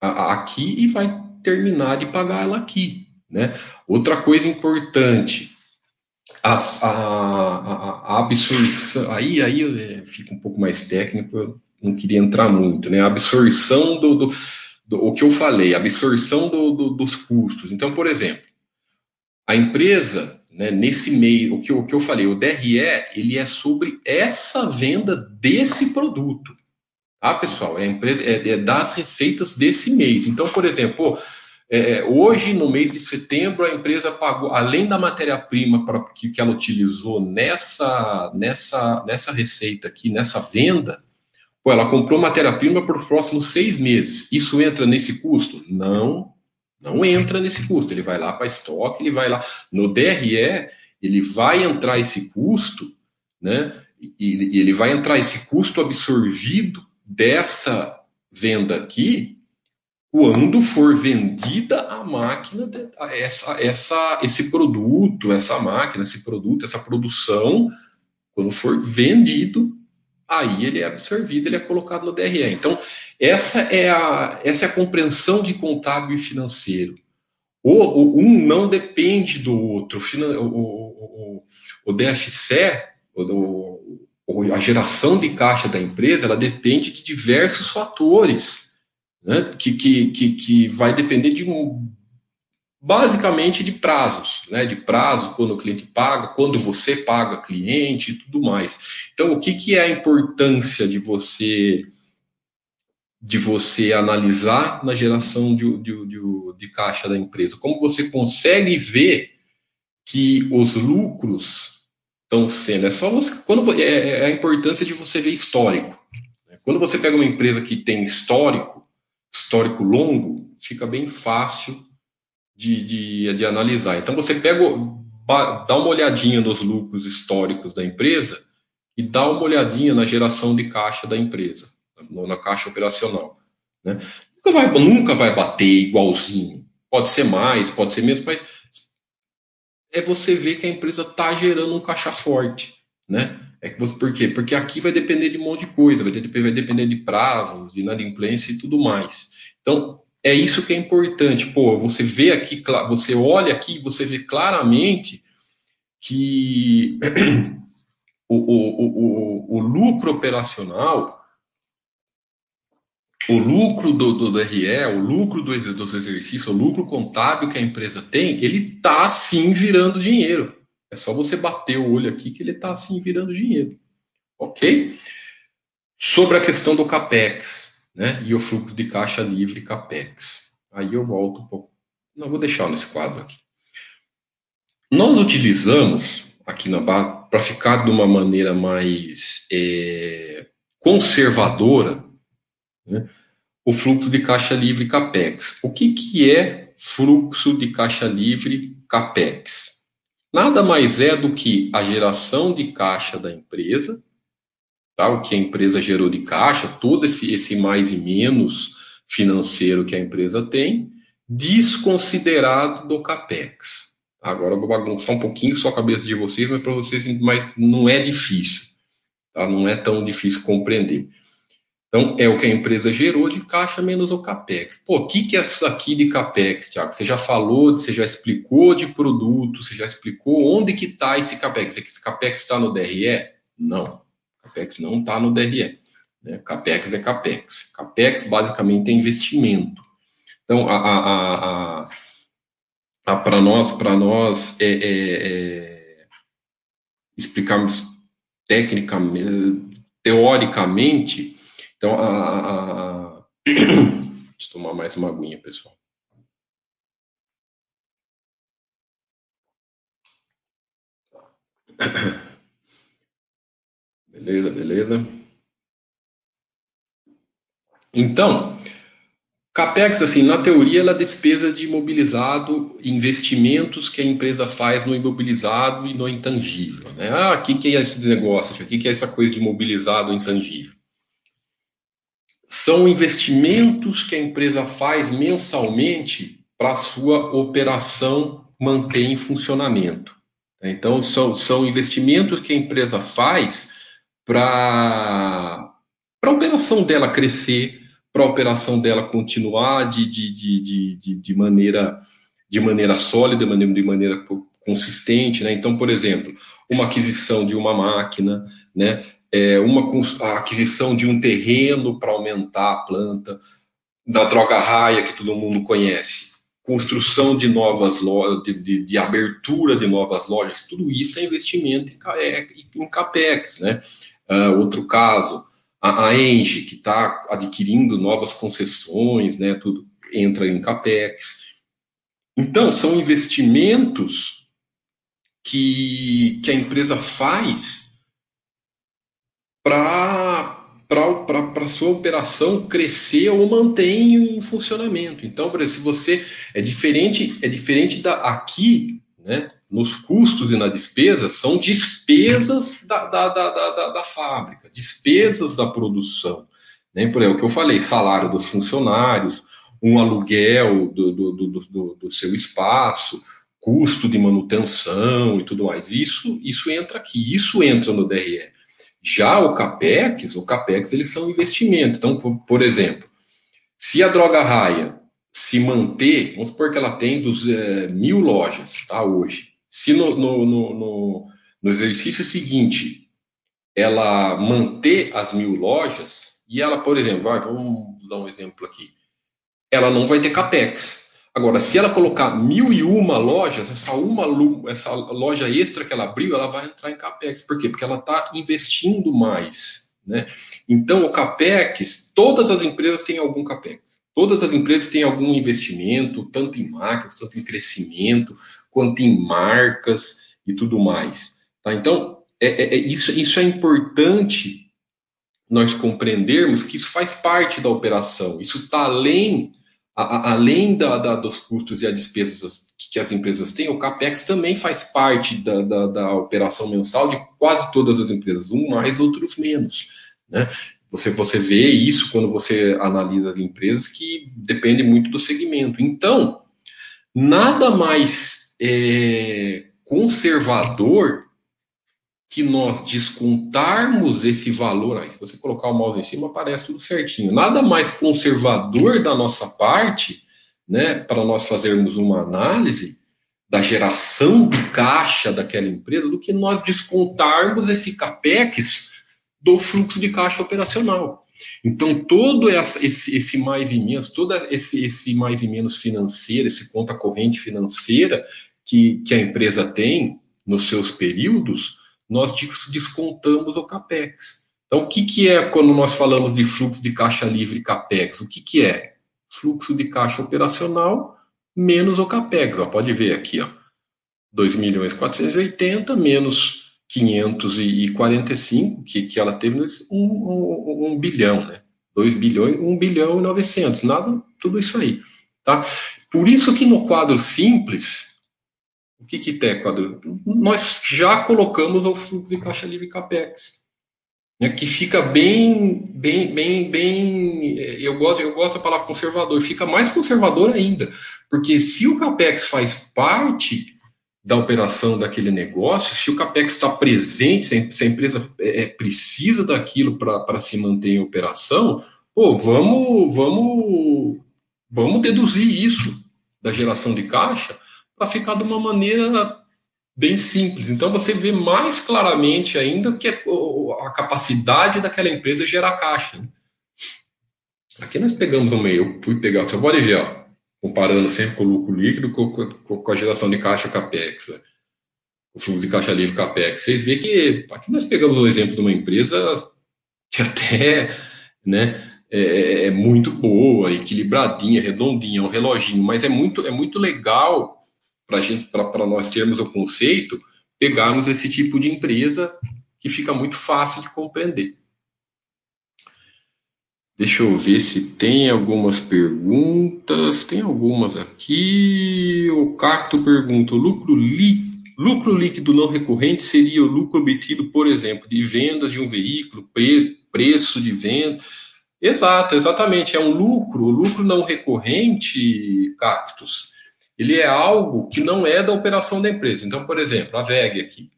aqui e vai terminar de pagar ela aqui, né? Outra coisa importante, a, a, a absorção, aí, aí fica um pouco mais técnico, eu não queria entrar muito, né? A absorção do, do do, o que eu falei, absorção do, do, dos custos. Então, por exemplo, a empresa, né, nesse meio, o que, o que eu falei, o DRE, ele é sobre essa venda desse produto. Tá, pessoal? É, empresa, é, é das receitas desse mês. Então, por exemplo, é, hoje, no mês de setembro, a empresa pagou, além da matéria-prima que, que ela utilizou nessa, nessa, nessa receita aqui, nessa venda, Pô, ela comprou matéria-prima os próximos seis meses. Isso entra nesse custo? Não, não entra nesse custo. Ele vai lá para estoque, ele vai lá. No DRE, ele vai entrar esse custo, né? E ele vai entrar esse custo absorvido dessa venda aqui quando for vendida a máquina, essa, essa, esse produto, essa máquina, esse produto, essa produção, quando for vendido aí ele é absorvido, ele é colocado no DRE. Então, essa é a, essa é a compreensão de contábil e financeiro. O, o um não depende do outro. O, o, o o, a geração de caixa da empresa, ela depende de diversos fatores, né? que, que, que, que vai depender de um, basicamente de prazos, né? De prazo, quando o cliente paga, quando você paga cliente e tudo mais. Então, o que, que é a importância de você de você analisar na geração de, de, de, de caixa da empresa? Como você consegue ver que os lucros estão sendo? É só você, quando é, é a importância de você ver histórico. Né? Quando você pega uma empresa que tem histórico, histórico longo, fica bem fácil de, de, de analisar. Então, você pega, dá uma olhadinha nos lucros históricos da empresa e dá uma olhadinha na geração de caixa da empresa, na caixa operacional. Né? Nunca, vai, nunca vai bater igualzinho. Pode ser mais, pode ser menos, mas é você ver que a empresa está gerando um caixa forte. Né? É que você, por quê? Porque aqui vai depender de um monte de coisa, vai, vai depender de prazos, de inadimplência e tudo mais. Então, é isso que é importante. Pô, você vê aqui, você olha aqui, você vê claramente que o, o, o, o, lucro operacional, o lucro do, do DRE, o lucro do, dos exercícios, o lucro contábil que a empresa tem, ele está sim virando dinheiro. É só você bater o olho aqui que ele está assim virando dinheiro. Ok? Sobre a questão do CAPEX né? E o fluxo de caixa livre capex. Aí eu volto um pouco. Não vou deixar nesse quadro aqui. Nós utilizamos aqui na para ficar de uma maneira mais é, conservadora né, o fluxo de caixa livre capex. O que, que é fluxo de caixa livre capex? Nada mais é do que a geração de caixa da empresa tá? o que a empresa gerou de caixa, todo esse, esse mais e menos financeiro que a empresa tem, desconsiderado do CAPEX. Agora eu vou bagunçar um pouquinho só a cabeça de vocês, mas para vocês mas não é difícil, tá? não é tão difícil compreender. Então, é o que a empresa gerou de caixa menos o CAPEX. Pô, o que, que é isso aqui de CAPEX, Tiago? Você já falou, você já explicou de produto, você já explicou onde que está esse CAPEX. Esse CAPEX está no DRE? Não. CAPEX não está no DRE. Né? CAPEX é CAPEX. CAPEX, basicamente, é investimento. Então, a, a, a, a para nós, para nós é, é, é, explicarmos tecnicamente, teoricamente, então, a, a, deixa eu tomar mais uma aguinha, pessoal. Beleza, beleza. Então, CAPEX, assim, na teoria, ela é despesa de imobilizado, investimentos que a empresa faz no imobilizado e no intangível. Né? Ah, o que, que é esse negócio? O que, que é essa coisa de imobilizado e intangível? são investimentos que a empresa faz mensalmente para a sua operação manter em funcionamento. Então, são, são investimentos que a empresa faz para a operação dela crescer, para a operação dela continuar de, de, de, de, de, maneira, de maneira sólida, de maneira, de maneira consistente. Né? Então, por exemplo, uma aquisição de uma máquina, né? é, uma a aquisição de um terreno para aumentar a planta, da droga raia que todo mundo conhece, construção de novas lojas, de, de, de, abertura de novas lojas, tudo isso é investimento em, é, em capex, né? Uh, outro caso, a, a Engie, que está adquirindo novas concessões, né? Tudo entra em capex. Então, são investimentos que, que a empresa faz para a sua operação crescer ou manter em funcionamento. Então, por exemplo, se você é diferente, é diferente da aqui, né? Nos custos e na despesa são despesas da, da, da, da, da fábrica, despesas da produção. Né? Por exemplo, o que eu falei, salário dos funcionários, um aluguel do, do, do, do, do seu espaço, custo de manutenção e tudo mais. Isso, isso entra aqui, isso entra no DRE. Já o CAPEX, o CAPEX, eles são investimento. Então, por, por exemplo, se a droga raia se manter, vamos supor que ela tem dos, é, mil lojas, tá, hoje. Se no, no, no, no, exercício seguinte ela manter as mil lojas, e ela, por exemplo, vai, vamos dar um exemplo aqui, ela não vai ter CAPEX. Agora, se ela colocar mil e uma lojas, essa uma essa loja extra que ela abriu, ela vai entrar em capex. Por quê? Porque ela está investindo mais. Né? Então, o capex, todas as empresas têm algum capex. Todas as empresas têm algum investimento, tanto em máquinas, tanto em crescimento, quanto em marcas e tudo mais. Tá? Então, é, é, é isso, isso é importante nós compreendermos que isso faz parte da operação. Isso está além além da, da, dos custos e as despesas que as empresas têm, o CAPEX também faz parte da, da, da operação mensal de quase todas as empresas, um mais, outros menos. Né? Você, você vê isso quando você analisa as empresas, que depende muito do segmento. Então, nada mais é, conservador que nós descontarmos esse valor, aí se você colocar o mouse em cima, aparece tudo certinho. Nada mais conservador da nossa parte, né, para nós fazermos uma análise da geração de caixa daquela empresa, do que nós descontarmos esse capex do fluxo de caixa operacional. Então, todo esse, esse mais e menos, todo esse, esse mais e menos financeiro, esse conta corrente financeira que, que a empresa tem nos seus períodos, nós descontamos o CAPEX. Então, o que, que é quando nós falamos de fluxo de caixa livre CAPEX? O que, que é? Fluxo de caixa operacional menos o CAPEX. Ó, pode ver aqui, ó, 2 milhões 480 menos 545, que, que ela teve, um, um, um bilhão, né? 2 bilhões, 1 bilhão e 900, nada, tudo isso aí, tá? Por isso que no quadro simples, o que, que tem quadro? Nós já colocamos o fluxo de caixa livre capex, né, que fica bem, bem, bem, bem. Eh, eu gosto, eu gosto da palavra conservador. Fica mais conservador ainda, porque se o capex faz parte da operação daquele negócio, se o CAPEX está presente, se a empresa é, é precisa daquilo para se manter em operação, pô, vamos, vamos, vamos deduzir isso da geração de caixa para ficar de uma maneira bem simples. Então você vê mais claramente ainda que é a capacidade daquela empresa gerar caixa. Né? Aqui nós pegamos no meio, eu fui pegar, pode ver, ó, comparando sempre com o lucro líquido com, com, a geração de caixa CAPEX, né? o fluxo de caixa livre CAPEX. Vocês veem que aqui nós pegamos um exemplo de uma empresa que até né, é, é, muito boa, equilibradinha, redondinha, um reloginho, mas é muito, é muito legal para nós termos o conceito, pegarmos esse tipo de empresa que fica muito fácil de compreender. Deixa eu ver se tem algumas perguntas. Tem algumas aqui. O Cacto pergunta: lucro, lucro líquido não recorrente seria o lucro obtido, por exemplo, de vendas de um veículo, pre preço de venda. Exato, exatamente. É um lucro. O lucro não recorrente, Cactus, ele é algo que não é da operação da empresa. Então, por exemplo, a VEG aqui.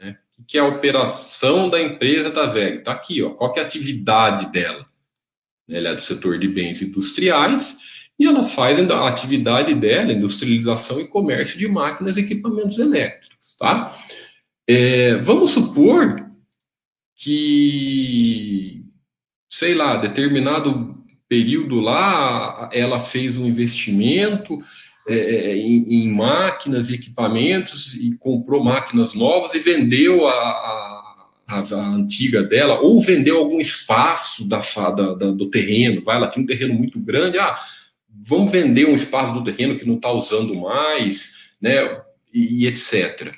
Né? O que é a operação da empresa da VEG? Está aqui, ó. qual é a atividade dela? Ela é do setor de bens industriais e ela faz a atividade dela, industrialização e comércio de máquinas e equipamentos elétricos, tá? É, vamos supor que, sei lá, determinado período lá, ela fez um investimento é, em, em, máquinas e equipamentos e comprou máquinas novas e vendeu a, a a, a, antiga dela, ou vendeu algum espaço da, da, da, do terreno, vai, ela tinha um terreno muito grande, ah, vamos vender um espaço do terreno que não está usando mais, né, e, e etc.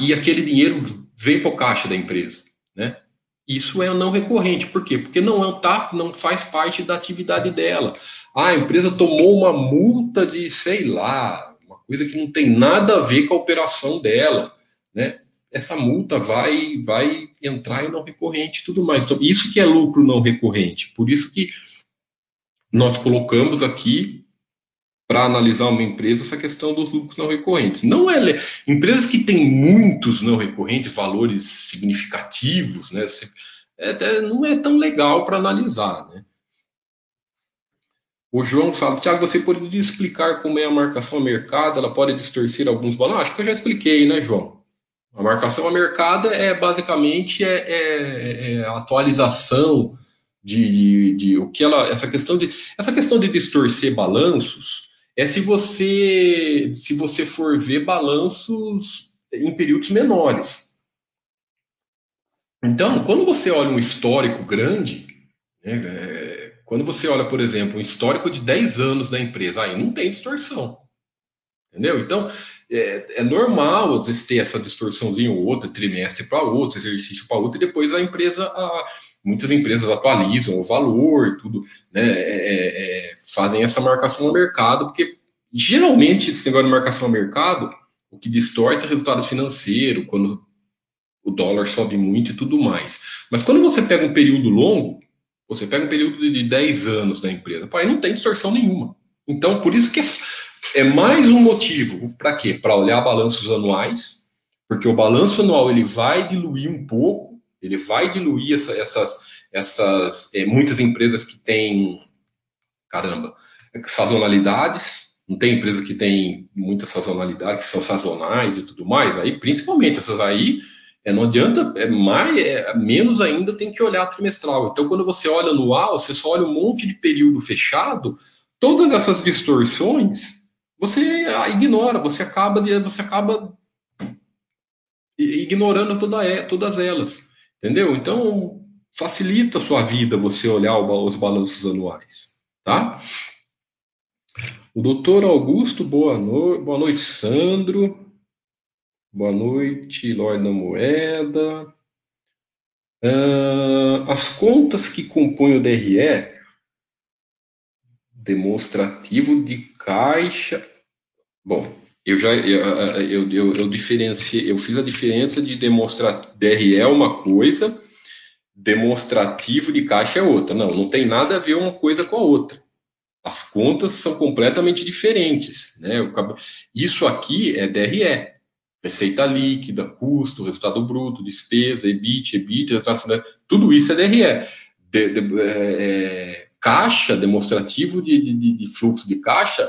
E aquele dinheiro vem para o caixa da empresa, né? Isso é não recorrente, por quê? Porque não, é, tá, não faz parte da atividade dela. Ah, a empresa tomou uma multa de, sei lá, uma coisa que não tem nada a ver com a operação dela? Essa multa vai vai entrar em não recorrente e tudo mais. Então, isso que é lucro não recorrente. Por isso que nós colocamos aqui para analisar uma empresa essa questão dos lucros não recorrentes. Não é empresas que têm muitos não recorrentes, valores significativos, né? É, não é tão legal para analisar, né? O João fala, Tiago, você poderia explicar como é a marcação a mercado? Ela pode distorcer alguns valores? Acho que eu já expliquei, né, João? A marcação a mercado é basicamente é, é, é atualização de, de, de, o que ela essa questão de essa questão de distorcer balanços é se você se você for ver balanços em períodos menores. Então, quando você olha um histórico grande, né, é, quando você olha, por exemplo, um histórico de 10 anos da empresa, aí não tem distorção. Entendeu? Então, é, é, normal, ter essa distorçãozinha ou outra, trimestre para outro, exercício para outro, e depois a empresa, a, muitas empresas atualizam o valor, tudo, né, é, é, é, fazem essa marcação no mercado, porque geralmente esse negócio de marcação no mercado, o que distorce é resultado financeiro, quando o dólar sobe muito e tudo mais. Mas quando você pega um período longo, você pega um período de 10 anos da empresa, aí não tem distorção nenhuma. Então, por isso que é é mais um motivo para quê? Para olhar balanços anuais, porque o balanço anual ele vai diluir um pouco, ele vai diluir essa, essas, essas é, muitas empresas que têm, caramba, sazonalidades. Não tem empresa que tem muita sazonalidade, que são sazonais e tudo mais. Aí, principalmente essas aí, é, não adianta, é mais, é, menos ainda tem que olhar trimestral. Então, quando você olha anual, você só olha um monte de período fechado, todas essas distorções você ignora, você acaba de, você acaba ignorando toda, todas elas, entendeu? Então facilita a sua vida você olhar os balanços anuais, tá? O doutor Augusto, boa, boa noite, Sandro. Boa noite, Lorde da Moeda. Uh, as contas que compõem o DRE, demonstrativo de caixa, Bom, eu já eu, eu, eu, diferenciei, eu fiz a diferença de demonstrar DRE é uma coisa, demonstrativo de caixa é outra. Não, não tem nada a ver uma coisa com a outra. As contas são completamente diferentes. Né? Isso aqui é DRE, receita líquida, custo, resultado bruto, despesa, EBIT, EBIT, tudo isso é DRE. De, de, é, é, caixa, demonstrativo de, de, de, fluxo de caixa,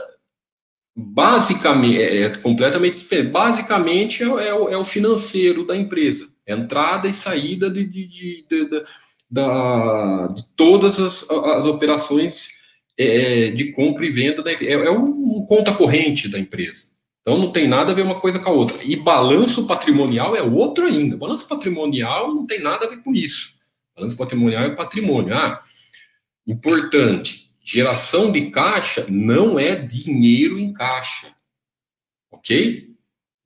basicamente, é, é completamente diferente. Basicamente é, é, o, é o financeiro da empresa. Entrada e saída de, de, de, de, de todas as, as operações é, de compra e venda. Da, é, é um conta corrente da empresa. Então não tem nada a ver uma coisa com a outra. E balanço patrimonial é outro ainda. Balanço patrimonial não tem nada a ver com isso. Balanço patrimonial é patrimônio. Ah, importante. Geração de caixa não é dinheiro em caixa. Ok?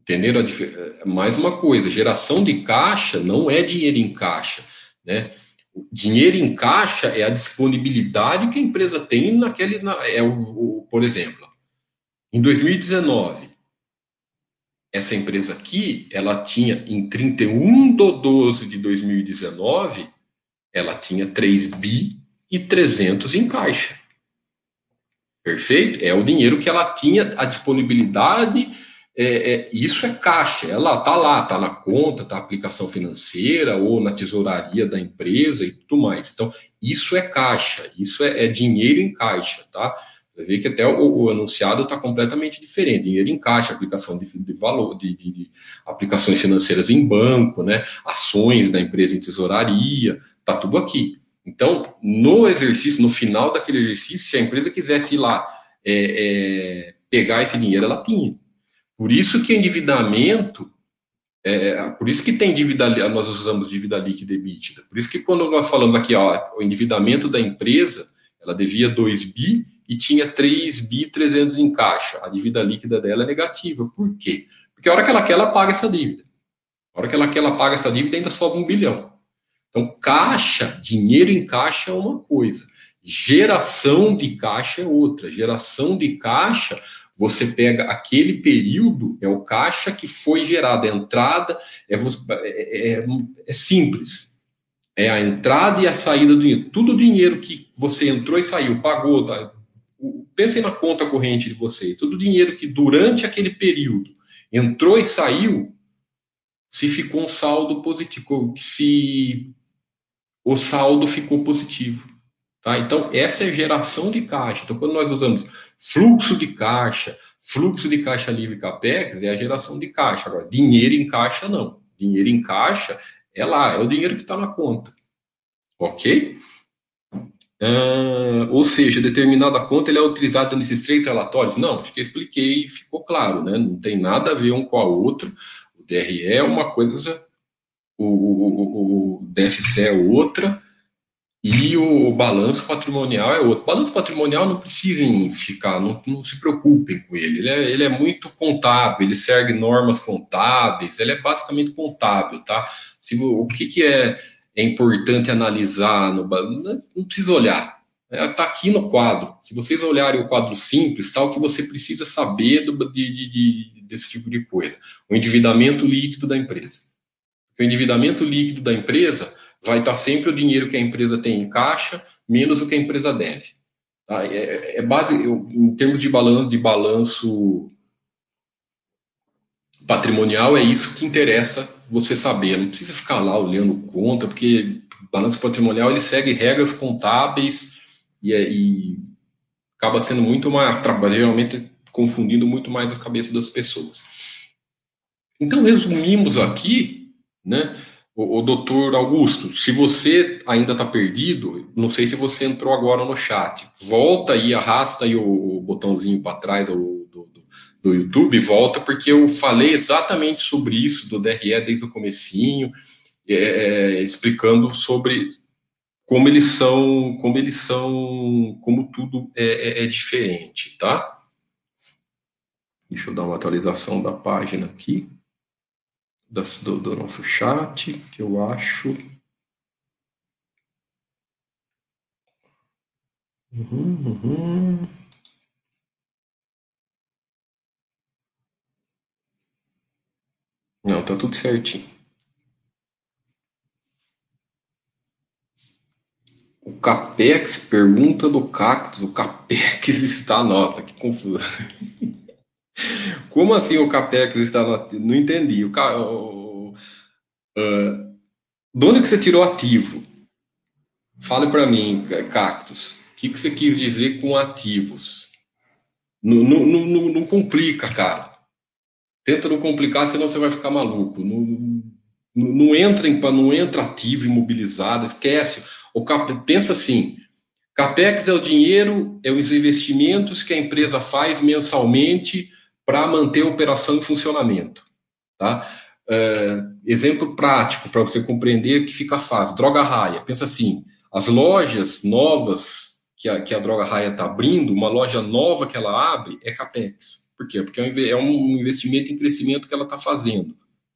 Entenderam? É, mais uma coisa. Geração de caixa não é dinheiro em caixa. Né? Dinheiro em caixa é a disponibilidade que a empresa tem naquele. Na, é o, o, por exemplo, em 2019, essa empresa aqui, ela tinha em 31 de 12 de 2019, ela tinha 3 bi e 300 em caixa. Perfeito? É o dinheiro que ela tinha, a disponibilidade, é, é, isso é caixa, ela tá lá, tá na conta, tá na aplicação financeira ou na tesouraria da empresa e tudo mais. Então, isso é caixa, isso é, é dinheiro em caixa, tá? Você vê que até o, o anunciado está completamente diferente. Dinheiro em caixa, aplicação de, de valor, de, de, de, aplicações financeiras em banco, né? ações da empresa em tesouraria, está tudo aqui. Então, no exercício, no final daquele exercício, se a empresa quisesse ir lá é, é, pegar esse dinheiro, ela tinha. Por isso que endividamento, é, por isso que tem dívida, nós usamos dívida líquida e bítida. Por isso que quando nós falamos aqui, ó, o endividamento da empresa, ela devia 2 bi e tinha 3 bi 300 em caixa. A dívida líquida dela é negativa. Por quê? Porque a hora que ela quer, ela paga essa dívida. A hora que ela quer, ela paga essa dívida, ainda sobra um bilhão. Então, caixa, dinheiro em caixa é uma coisa. Geração de caixa é outra. Geração de caixa, você pega aquele período, é o caixa que foi gerado, a entrada, é, é, é, é simples é a entrada e a saída do dinheiro. Tudo o dinheiro que você entrou e saiu, pagou, tá? pensem na conta corrente de vocês. Todo o dinheiro que durante aquele período entrou e saiu, se ficou um saldo positivo, se o saldo ficou positivo. Tá? Então, essa é geração de caixa. Então, quando nós usamos fluxo de caixa, fluxo de caixa livre CAPEX, é a geração de caixa. Agora, dinheiro em caixa, não. Dinheiro em caixa é lá, é o dinheiro que está na conta. Ok? Uh, ou seja, determinada conta ele é utilizada nesses três relatórios? Não, acho que eu expliquei e ficou claro, né? Não tem nada a ver um com a outra. O DRE é uma coisa, o, o, o DFC é outra, e o balanço patrimonial é outro. O balanço patrimonial não precisem ficar, não, não se preocupem com ele. Ele é, ele é, muito contábil, ele segue normas contábeis, ele é basicamente contábil, tá? Se, o que, que é, é importante analisar no não, não precisa olhar. Está é, tá aqui no quadro. Se vocês olharem o quadro simples, tá, que você precisa saber do, de, de, de, desse tipo de coisa. O endividamento líquido da empresa. O endividamento líquido da empresa vai estar sempre o dinheiro que a empresa tem em caixa, menos o que a empresa deve. Tá? É, é base, eu, em termos de balanço, de balanço patrimonial, é isso que interessa você saber. Não precisa ficar lá olhando conta, porque balanço patrimonial ele segue regras contábeis e, é, e acaba sendo muito mais, geralmente confundindo muito mais as cabeças das pessoas. Então, resumimos aqui, né? O, o doutor Augusto, se você ainda está perdido, não sei se você entrou agora no chat, volta aí, arrasta aí o, o botãozinho para trás do, do, do, YouTube, volta, porque eu falei exatamente sobre isso do DRE desde o comecinho, é, é, explicando sobre como eles são, como eles são, como tudo é, é, é diferente, tá? Deixa eu dar uma atualização da página aqui do, do nosso chat, que eu acho. Uhum, uhum. Não, tá tudo certinho. Capex, pergunta do Cactus, o Capex está, nossa, que confuso. Como assim o Capex está no Não entendi. O, o, uh, de onde que você tirou ativo? Fale para mim, Cactus. O que, que você quis dizer com ativos? Não, não, não, não complica, cara. Tenta não complicar, senão você vai ficar maluco. Não, não, não entra em, não entra ativo imobilizado, esquece. O cap, pensa assim: capex é o dinheiro, é os investimentos que a empresa faz mensalmente para manter a operação em funcionamento. Tá? É, exemplo prático para você compreender que fica fácil. Droga raia. Pensa assim: as lojas novas que a, que a droga raia está abrindo, uma loja nova que ela abre é capex. Por quê? Porque é um é investimento em crescimento que ela está fazendo.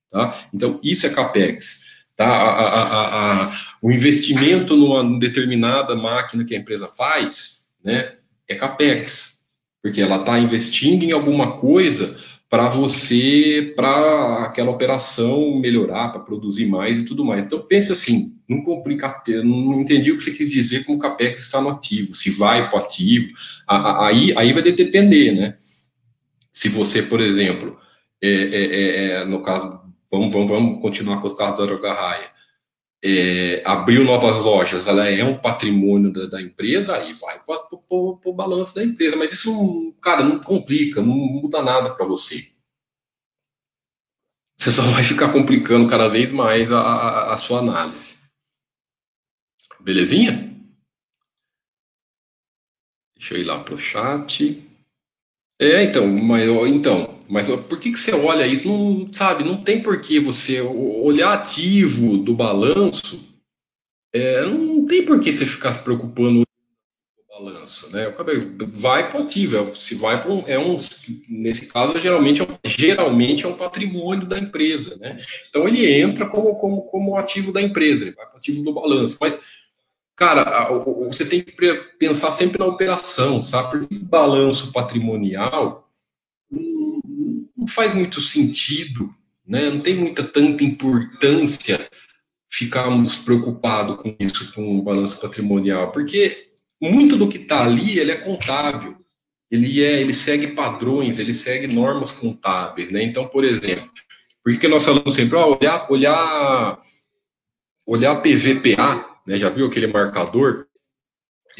Tá? Então, isso é capex. Tá? A, a, a, o investimento numa determinada máquina que a empresa faz né, é capex porque ela está investindo em alguma coisa para você, para aquela operação melhorar, para produzir mais e tudo mais. Então pense assim, não complica, não entendi o que você quis dizer como o capex está no ativo, se vai para o ativo, aí, aí vai depender, né? Se você, por exemplo, é, é, é, é, no caso, vamos, vamos, vamos continuar com o caso da Droga Raia, é, abriu novas lojas, ela é um patrimônio da, da empresa, aí vai para o balanço da empresa. Mas isso, cara, não complica, não muda nada para você. Você só vai ficar complicando cada vez mais a, a, a sua análise. Belezinha? Deixa eu ir lá para o chat. É, então, mas, então, mas por que, que você olha isso? Não sabe, não tem por que você olhar ativo do balanço. É, não tem por que você ficar se preocupando com o balanço, né? Vai para o ativo, é, se vai para um, é um, nesse caso geralmente é um, geralmente é um patrimônio da empresa, né? Então ele entra como como, como ativo da empresa, ele vai para o ativo do balanço, mas cara, você tem que pensar sempre na operação, sabe? Porque balanço patrimonial não faz muito sentido, né? não tem muita tanta importância ficarmos preocupados com isso, com o balanço patrimonial, porque muito do que está ali ele é contábil, ele é, ele segue padrões, ele segue normas contábeis, né? Então, por exemplo, por que nós falamos sempre, ó, olhar, olhar, olhar PVPA, né? Já viu aquele marcador?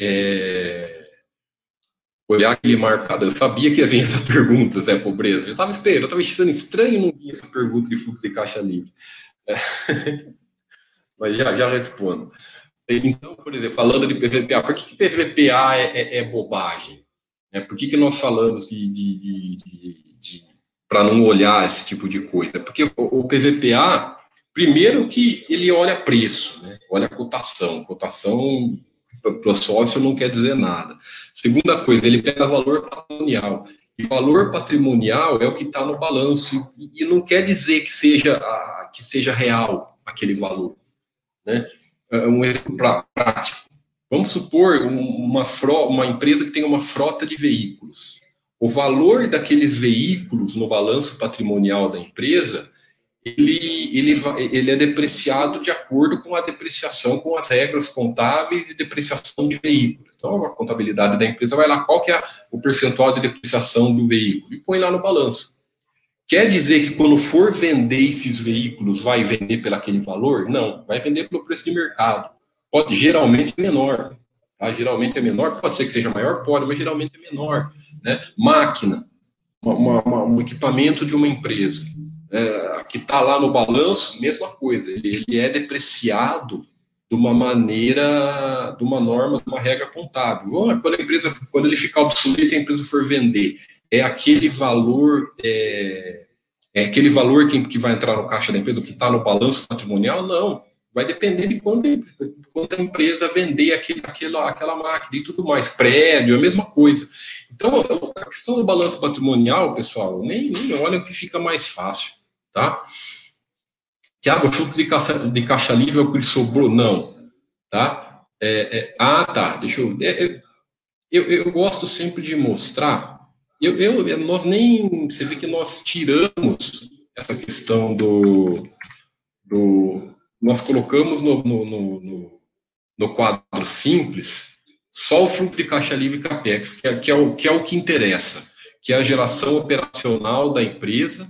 É, olhar aquele marcado. Eu sabia que ia vir essa pergunta, Zé Pobreza. Eu estava esperando, eu estava achando estranho não vir essa pergunta de fluxo de caixa livre. É. Mas já, já respondo. Então, por exemplo, falando de PVPA, por que, que PVPA é, é, é bobagem? É, por que, que nós falamos de, de, de, de para não olhar esse tipo de coisa? Porque o, o PVPA, primeiro que ele olha preço, né? olha cotação. Cotação para o sócio não quer dizer nada. Segunda coisa, ele pega valor patrimonial. E valor patrimonial é o que está no balanço e, e, não quer dizer que seja, a, que seja real aquele valor. Né? É um exemplo prático. Vamos supor uma, uma empresa que tem uma frota de veículos. O valor daqueles veículos no balanço patrimonial da empresa ele, ele, ele é depreciado de acordo com a depreciação, com as regras contábeis de depreciação de veículo. Então, a contabilidade da empresa vai lá, qual que é o percentual de depreciação do veículo? E põe lá no balanço. Quer dizer que quando for vender esses veículos, vai vender pelo aquele valor? Não, vai vender pelo preço de mercado. Pode, geralmente é menor. Tá? Geralmente é menor, pode ser que seja maior, pode, mas geralmente é menor. Né? Máquina, uma, uma, um equipamento de uma empresa é, que está lá no balanço, mesma coisa, ele, é depreciado de uma maneira, de uma norma, de uma regra contábil. Quando a empresa, quando ele ficar obsoleto a empresa for vender, é aquele valor, é, é aquele valor que, que vai entrar no caixa da empresa, que está no balanço patrimonial? Não. Vai depender de quanto, quanto a empresa vender aquele, aquela, aquela máquina e tudo mais. Prédio, a mesma coisa. Então, a questão do balanço patrimonial, pessoal, nem, nem olha o que fica mais fácil tá? Tiago, fluxo de caixa, de caixa livre é o que sobrou? Não, tá? É, é, ah, tá, deixa eu, é, é, eu, eu, gosto sempre de mostrar, eu, eu, nós nem, você vê que nós tiramos essa questão do, do nós colocamos no, no, no, no quadro simples, só o fluxo de caixa livre CAPEX, que é, que é, o, que é o que interessa, que é a geração operacional da empresa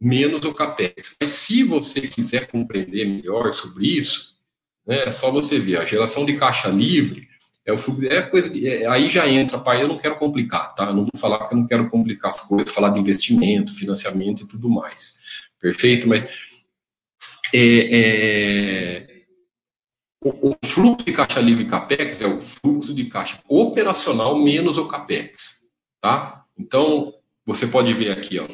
menos o CAPEX. Mas se você quiser compreender melhor sobre isso, né, é só você ver. A geração de caixa livre é o é coisa é, aí já entra, pai, eu não quero complicar, tá? não vou falar que eu não quero complicar as coisas, falar de investimento, financiamento e tudo mais. Perfeito? Mas é, é, o, o, fluxo de caixa livre CAPEX é o fluxo de caixa operacional menos o CAPEX, tá? Então, você pode ver aqui, ó,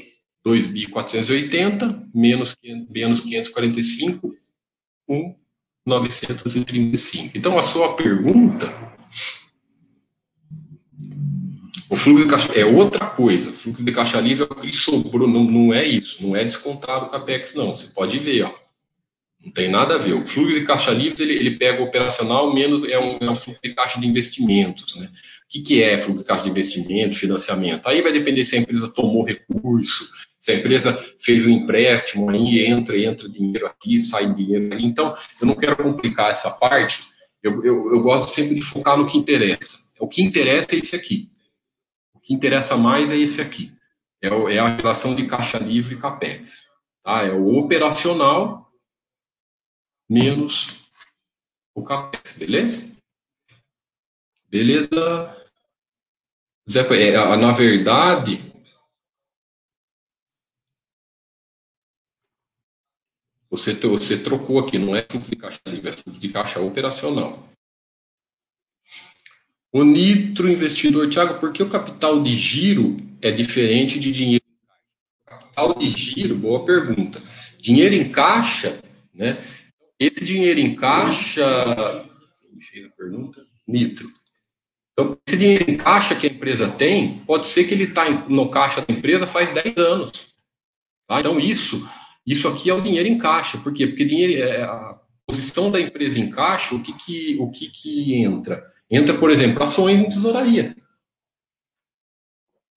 2.480 menos, menos 545, 1.935. Então, a sua pergunta o fluxo de caixa é outra coisa. O fluxo de caixa livre é o que sobrou, não, não é isso, não é descontado o CAPEX, não. Você pode ver, ó. Não tem nada a ver. O fluxo de caixa livre, ele, ele pega o operacional menos, é um, é um fluxo de caixa de investimentos, né? O que, que é fluxo de caixa de investimento, financiamento? Aí vai depender se a empresa tomou recurso, se a empresa fez um empréstimo, aí entra, entra dinheiro aqui, sai dinheiro ali. Então, eu não quero complicar essa parte, eu, eu, eu gosto sempre de focar no que interessa. O que interessa é esse aqui que interessa mais é esse aqui. É, o, é a relação de caixa livre e CAPEX. Tá? É o operacional menos o CAPEX, beleza? Beleza? Zé, é, na verdade, você, você trocou aqui, não é fluxo de caixa livre, é fluxo de caixa operacional. O Nitro Investidor, Tiago, por que o capital de giro é diferente de dinheiro? Capital de giro, boa pergunta. Dinheiro em caixa, né? Esse dinheiro em caixa. A pergunta. Nitro. Então, esse dinheiro em caixa que a empresa tem, pode ser que ele está no caixa da empresa faz 10 anos. Tá? Então, isso, isso aqui é o dinheiro em caixa. Por quê? Porque dinheiro, é, a posição da empresa em caixa, o que, que, o que, que entra? Entra, por exemplo, ações em tesouraria.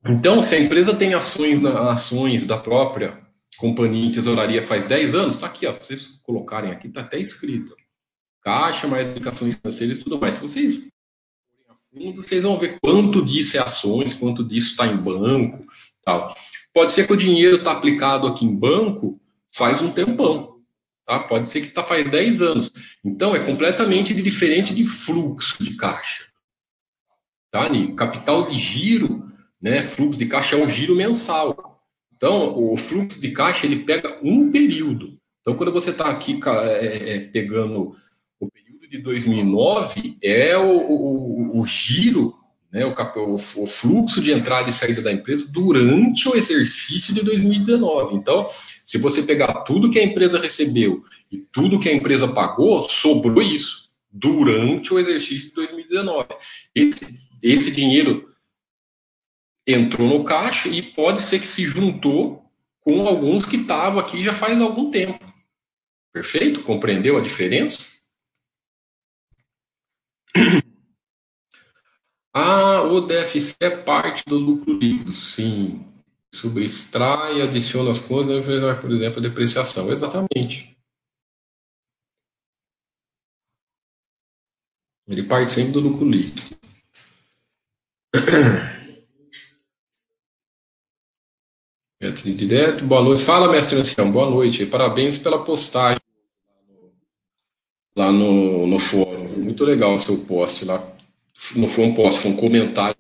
Então, se a empresa tem ações, ações da própria companhia em tesouraria faz 10 anos, está aqui, ó, se vocês colocarem aqui, está até escrito. Caixa, mais aplicações financeiras e tudo mais. Se vocês forem a fundo, vocês vão ver quanto disso é ações, quanto disso está em banco. tal. Pode ser que o dinheiro está aplicado aqui em banco faz um tempão. Tá? Pode ser que está faz 10 anos. Então, é completamente diferente de fluxo de caixa. Tá? Capital de giro, né, fluxo de caixa é um giro mensal. Então, o fluxo de caixa, ele pega um período. Então, quando você está aqui é, é, pegando o período de 2009, é o, o, o giro, né, o, o, fluxo de entrada e saída da empresa durante o exercício de 2019. Então, se você pegar tudo que a empresa recebeu e tudo que a empresa pagou, sobrou isso durante o exercício de 2019. Esse, esse dinheiro entrou no caixa e pode ser que se juntou com alguns que estavam aqui já faz algum tempo. Perfeito? Compreendeu a diferença? Ah, o DFC é parte do lucro líquido. Sim subtrai, adiciona as contas, por exemplo, a depreciação. Exatamente. Ele parte sempre do lucro líquido. Método direto, boa noite. Fala, mestre ancião, boa noite. Parabéns pela postagem lá no, no fórum. Muito legal o seu post lá. Não foi um post, foi um comentário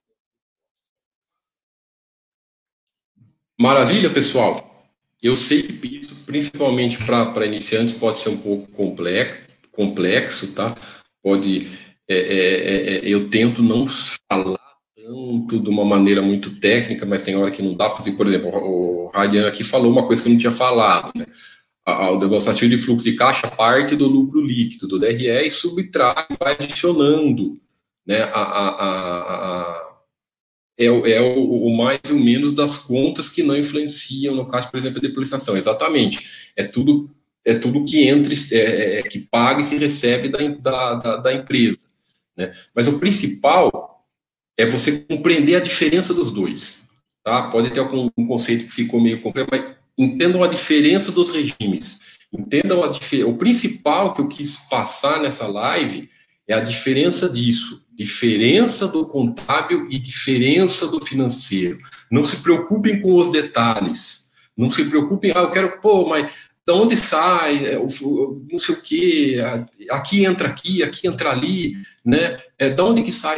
Maravilha, pessoal. Eu sei que isso, principalmente para iniciantes, pode ser um pouco complexo, complexo tá? Pode, é, é, é, é, eu tento não falar tanto de uma maneira muito técnica, mas tem hora que não dá. Por exemplo, o Radian aqui falou uma coisa que eu não tinha falado, né? O demonstrativo de fluxo de caixa parte do lucro líquido do DRE e subtrai, vai adicionando né, a, a, a, é, é o, o, mais ou menos das contas que não influenciam, no caso, por exemplo, a depreciação. Exatamente. É tudo é tudo que entra, é, é, que paga e se recebe da, da, da, da empresa. Né? Mas o principal é você compreender a diferença dos dois. Tá? Pode ter algum um conceito que ficou meio complexo, mas entendam a diferença dos regimes. Entendam a diferença. O principal que eu quis passar nessa live É a diferença disso. Diferença do contábil e diferença do financeiro. Não se preocupem com os detalhes. Não se preocupem, ah, eu quero, pô, mas de onde sai, é, não sei o quê, aqui entra aqui, aqui entra ali, né? É, de onde que sai?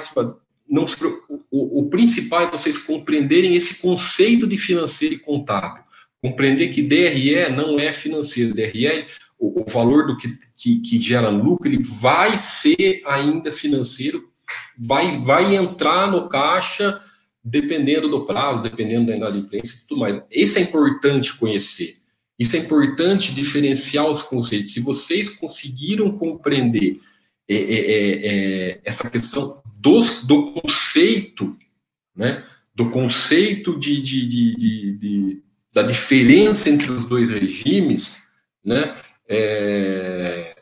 Não se, o, o principal é vocês compreenderem esse conceito de financeiro e contábil. Compreender que DRE não é financeiro, DRE o, o valor do que, que, que, gera lucro, ele vai ser ainda financeiro, vai, vai entrar no caixa dependendo do prazo, dependendo da inadimplência e tudo mais. Isso é importante conhecer. Isso é importante diferenciar os conceitos. Se vocês conseguiram compreender é, é, é, é essa questão do, do conceito, né, do conceito de, de, de, de, da diferença entre os dois regimes, né, é,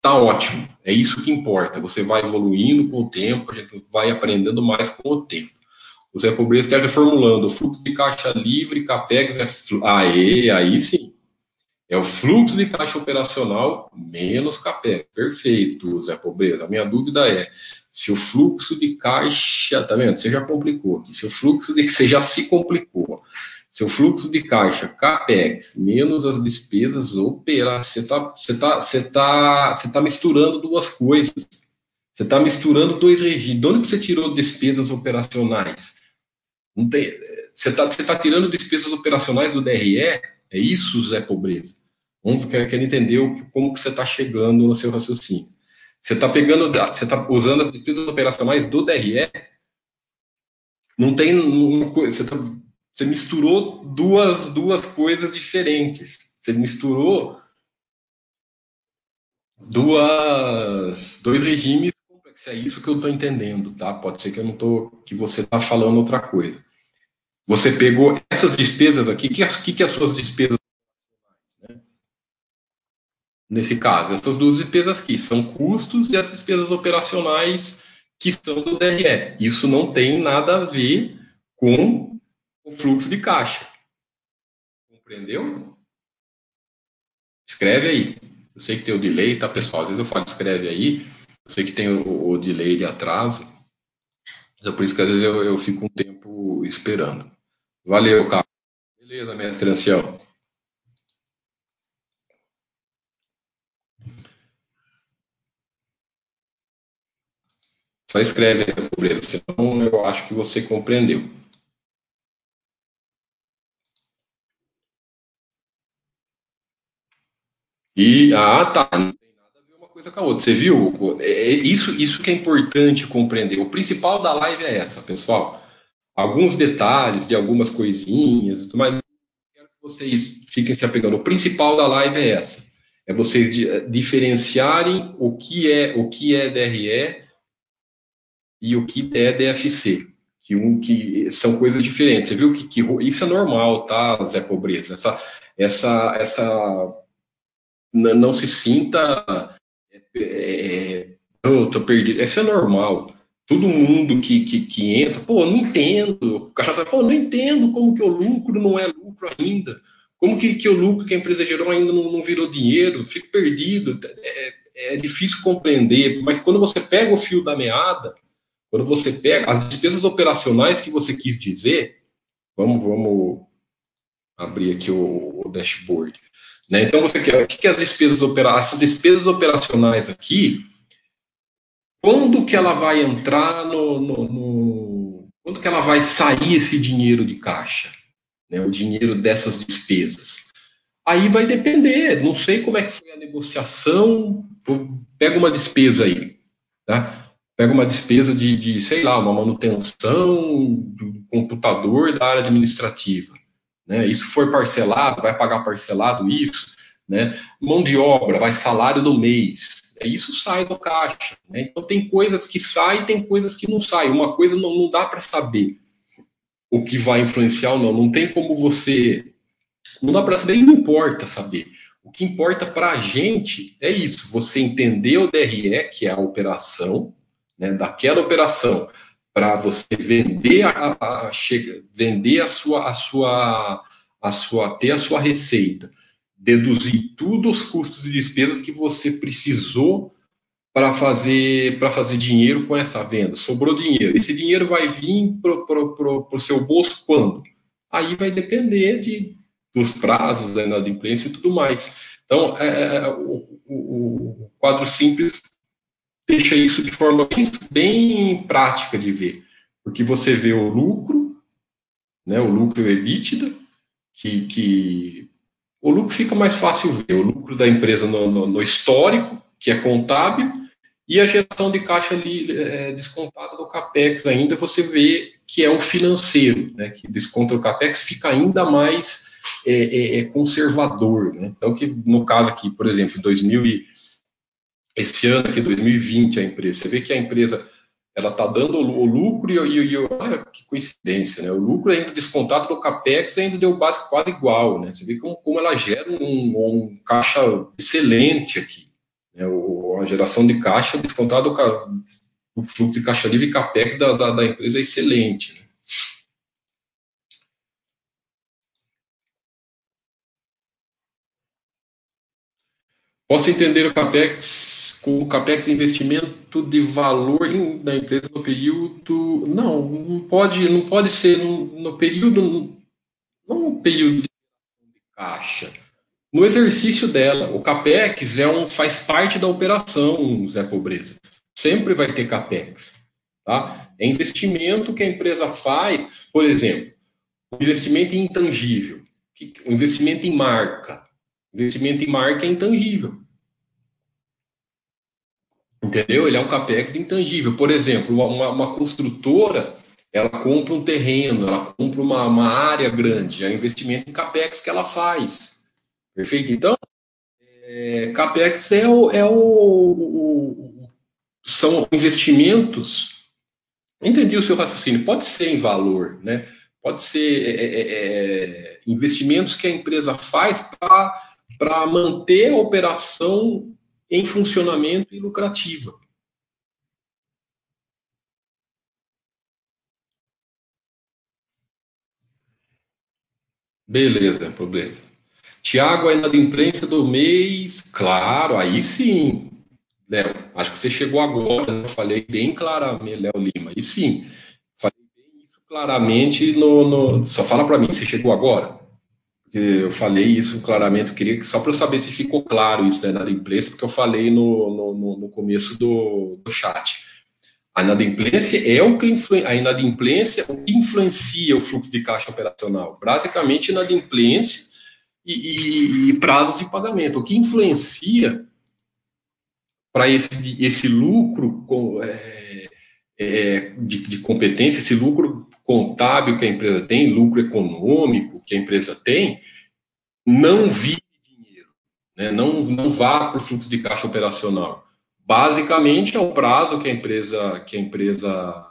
tá ótimo. É isso que importa. Você vai evoluindo com o tempo, vai aprendendo mais com o tempo. O Zé Pobreza está reformulando. O fluxo de caixa livre, CAPEX, é aê, aí sim. É o fluxo de caixa operacional menos CAPEX. Perfeito, Zé Pobreza. A minha dúvida é se o fluxo de caixa, tá vendo? Você já complicou aqui. Se o fluxo de você já se complicou. Seu fluxo de caixa, CAPEX, menos as despesas operacionais. Você está você tá, você tá, você tá misturando duas coisas. Você está misturando dois regimes. De onde você tirou despesas operacionais? Não tem, você está você tá tirando despesas operacionais do DRE? É isso, Zé Pobreza? Vamos querer entender como que você está chegando no seu raciocínio. Você está pegando, você está usando as despesas operacionais do DRE? Não tem coisa. Você você misturou duas, duas coisas diferentes. Você misturou duas, dois regimes complexos. É isso que eu estou entendendo, tá? Pode ser que eu não tô, que você está falando outra coisa. Você pegou essas despesas aqui. Que, que, que as suas despesas? Né? Nesse caso, essas duas despesas aqui são custos e as despesas operacionais que são do DRE. Isso não tem nada a ver com o fluxo de caixa. Compreendeu? Escreve aí. Eu sei que tem o delay, tá, pessoal? Às vezes eu falo escreve aí. Eu sei que tem o, o delay de atraso. É por isso que às vezes eu, eu fico um tempo esperando. Valeu, cara. Beleza, mestre ancião. Só escreve aí, pobreza, senão eu acho que você compreendeu. E, ah, tá, não tem nada a ver uma coisa com a outra. Você viu? É, é isso, isso que é importante compreender. O principal da live é essa, pessoal. Alguns detalhes de algumas coisinhas e tudo mais. Quero que vocês fiquem se apegando. O principal da live é essa. É vocês diferenciarem o que é o que é DRE e o que é DFC. Que, um, que são coisas diferentes. Você viu que, que isso é normal, tá, Zé Pobreza? Essa, essa, essa não se sinta. É, é, oh, tô perdido. Isso é normal. Todo mundo que, que, que entra, pô, não entendo. O cara fala, pô, não entendo como que o lucro não é lucro ainda. Como que, que o lucro que a empresa gerou ainda não, não virou dinheiro? Fico perdido. É, é difícil compreender, mas quando você pega o fio da meada, quando você pega as despesas operacionais que você quis dizer, vamos, vamos abrir aqui o, o dashboard. Né? Então, você quer, o que, as despesas operacionais, essas despesas operacionais aqui, quando que ela vai entrar no, no, no, quando que ela vai sair esse dinheiro de caixa, né? o dinheiro dessas despesas? Aí vai depender, não sei como é que foi a negociação, pega uma despesa aí, tá? Pega uma despesa de, de, sei lá, uma manutenção do computador da área administrativa. Né? Isso for parcelado, vai pagar parcelado isso, né? Mão de obra, vai salário do mês. É, isso sai do caixa. Né? Então tem coisas que saem, tem coisas que não saem. Uma coisa não, não dá para saber o que vai influenciar ou não. Não tem como você. Não dá para saber não importa saber. O que importa para a gente é isso: você entender o DRE, que é a operação, né, daquela operação, para você vender a, a, chega, vender a sua a sua a sua ter a sua receita, deduzir tudo os custos e despesas que você precisou para fazer para fazer dinheiro com essa venda. Sobrou dinheiro. Esse dinheiro vai vir para o seu bolso quando? Aí vai depender de, dos prazos da inadimplência e tudo mais. Então, é, é, é o, o, o, quadro simples deixa isso de forma bem, bem prática de ver. Porque você vê o lucro, né, o lucro e o EBITDA, que, que o lucro fica mais fácil ver, o lucro da empresa no, no, no histórico, que é contábil, e a geração de caixa ali é, descontada do CAPEX ainda, você vê que é o financeiro, né, que desconta o CAPEX, fica ainda mais é, é, é conservador. Né? Então, que no caso aqui, por exemplo, 2000 e, esse ano aqui, 2020, a empresa, você vê que a empresa ela está dando o lucro e, e, e olha que coincidência, né? O lucro ainda descontado do capex ainda deu base quase igual, né? Você vê como, como ela gera um, um caixa excelente aqui. Né? O, a geração de caixa descontado o fluxo de caixa livre e capex da, da, da empresa é excelente. Né? Posso entender o capex como capex investimento de valor em, na empresa no período? Não, não pode, não pode ser no, no período, não no período de caixa no exercício dela. O CAPEX é um, faz parte da operação, Zé Pobreza. Sempre vai ter CAPEX. Tá? É investimento que a empresa faz, por exemplo, investimento em intangível, investimento em marca. Investimento em marca é intangível. Entendeu? Ele é um capex intangível. Por exemplo, uma, uma construtora, ela compra um terreno, ela compra uma, uma área grande, é investimento em capex que ela faz. Perfeito? Então, é, CAPEX é o, é o, o, são investimentos. Entendi o seu raciocínio. Pode ser em valor, né? Pode ser é, é, é investimentos que a empresa faz para manter a operação em funcionamento e lucrativa. Beleza, beleza. Tiago, a inadimplência do mês, claro, aí sim. Léo, acho que você chegou agora, né? eu falei bem claramente, Léo Lima, aí sim. Falei bem isso claramente no. no... Só fala para mim, você chegou agora? Eu falei isso claramente, eu queria que só para eu saber se ficou claro isso da inadimplência, porque eu falei no, no, no começo do, do chat. A inadimplência é o que influ... a inadimplência o que influencia o fluxo de caixa operacional. Basicamente, inadimplência e, e, e prazos de pagamento, o que influencia para esse, esse lucro com, é, é, de, de, competência, esse lucro contábil que a empresa tem, lucro econômico que a empresa tem, não vire dinheiro, né? não, não vá para o fluxo de caixa operacional. Basicamente é o prazo que a empresa, que a empresa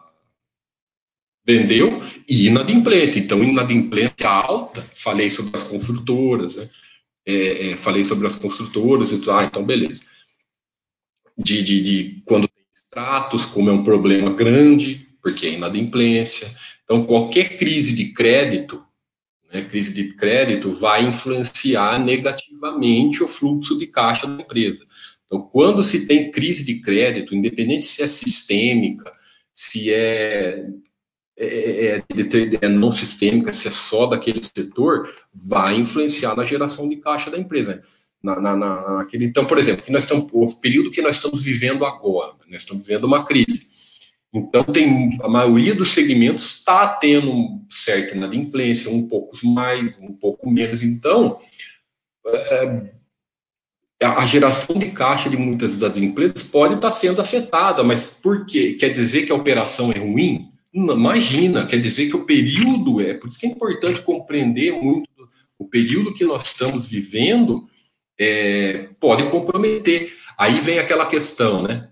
vendeu e inadimplência. Então, inadimplência alta, falei sobre as construtoras, né? é, é, falei sobre as construtoras e tudo, ah, então beleza. De, de, de quando tem extratos, como é um problema grande, porque é inadimplência. Então, qualquer crise de crédito, né, crise de crédito vai influenciar negativamente o fluxo de caixa da empresa. Então, quando se tem crise de crédito, independente se é sistêmica, se é é, é, é, é, não sistêmica, se é só daquele setor, vai influenciar na geração de caixa da empresa. Na, na, na, naquele, então, por exemplo, nós estamos, o período que nós estamos vivendo agora, nós estamos vivendo uma crise. Então, tem, a maioria dos segmentos está tendo certa inadimplência, um pouco mais, um pouco menos. Então, é, a geração de caixa de muitas das empresas pode estar sendo afetada, mas por quê? Quer dizer que a operação é ruim? Imagina, quer dizer que o período é, por isso que é importante compreender muito o período que nós estamos vivendo é, pode comprometer. Aí vem aquela questão, né?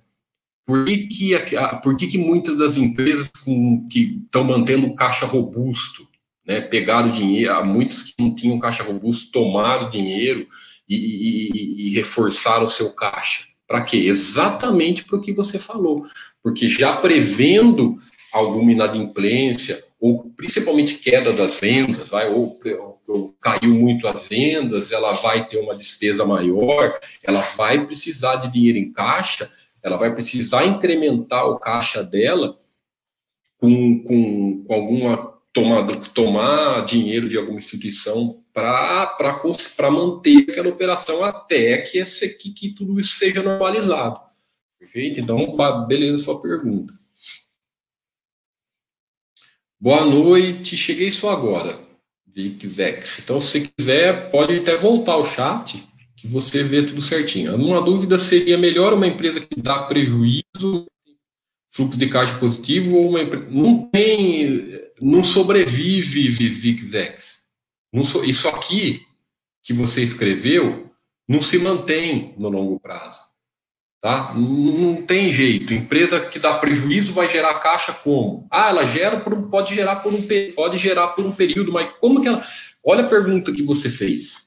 Por que, que, por que, que muitas das empresas com, que estão mantendo caixa robusto, né, pegaram dinheiro, muitos que não tinham caixa robusto tomaram dinheiro e, e, e reforçaram o seu caixa? Para quê? Exatamente para o que você falou. Porque já prevendo alguma inadimplência, ou principalmente queda das vendas, vai, ou, ou, caiu muito as vendas, ela vai ter uma despesa maior, ela vai precisar de dinheiro em caixa ela vai precisar incrementar o caixa dela com, com, com alguma tomada, tomar dinheiro de alguma instituição para manter aquela operação até que, esse, que, que tudo isso seja normalizado. Perfeito? Então, beleza sua pergunta. Boa noite, cheguei só agora, VixX. Então, se quiser, pode até voltar ao chat, que você vê tudo certinho. Uma dúvida seria melhor uma empresa que dá prejuízo, fluxo de caixa positivo, ou uma empresa. Não tem. Não sobrevive VixX. So... Isso aqui que você escreveu não se mantém no longo prazo. Tá? Não tem jeito. Empresa que dá prejuízo vai gerar caixa como? Ah, ela gera por, pode gerar por um pode gerar por um período, mas como que ela? Olha a pergunta que você fez.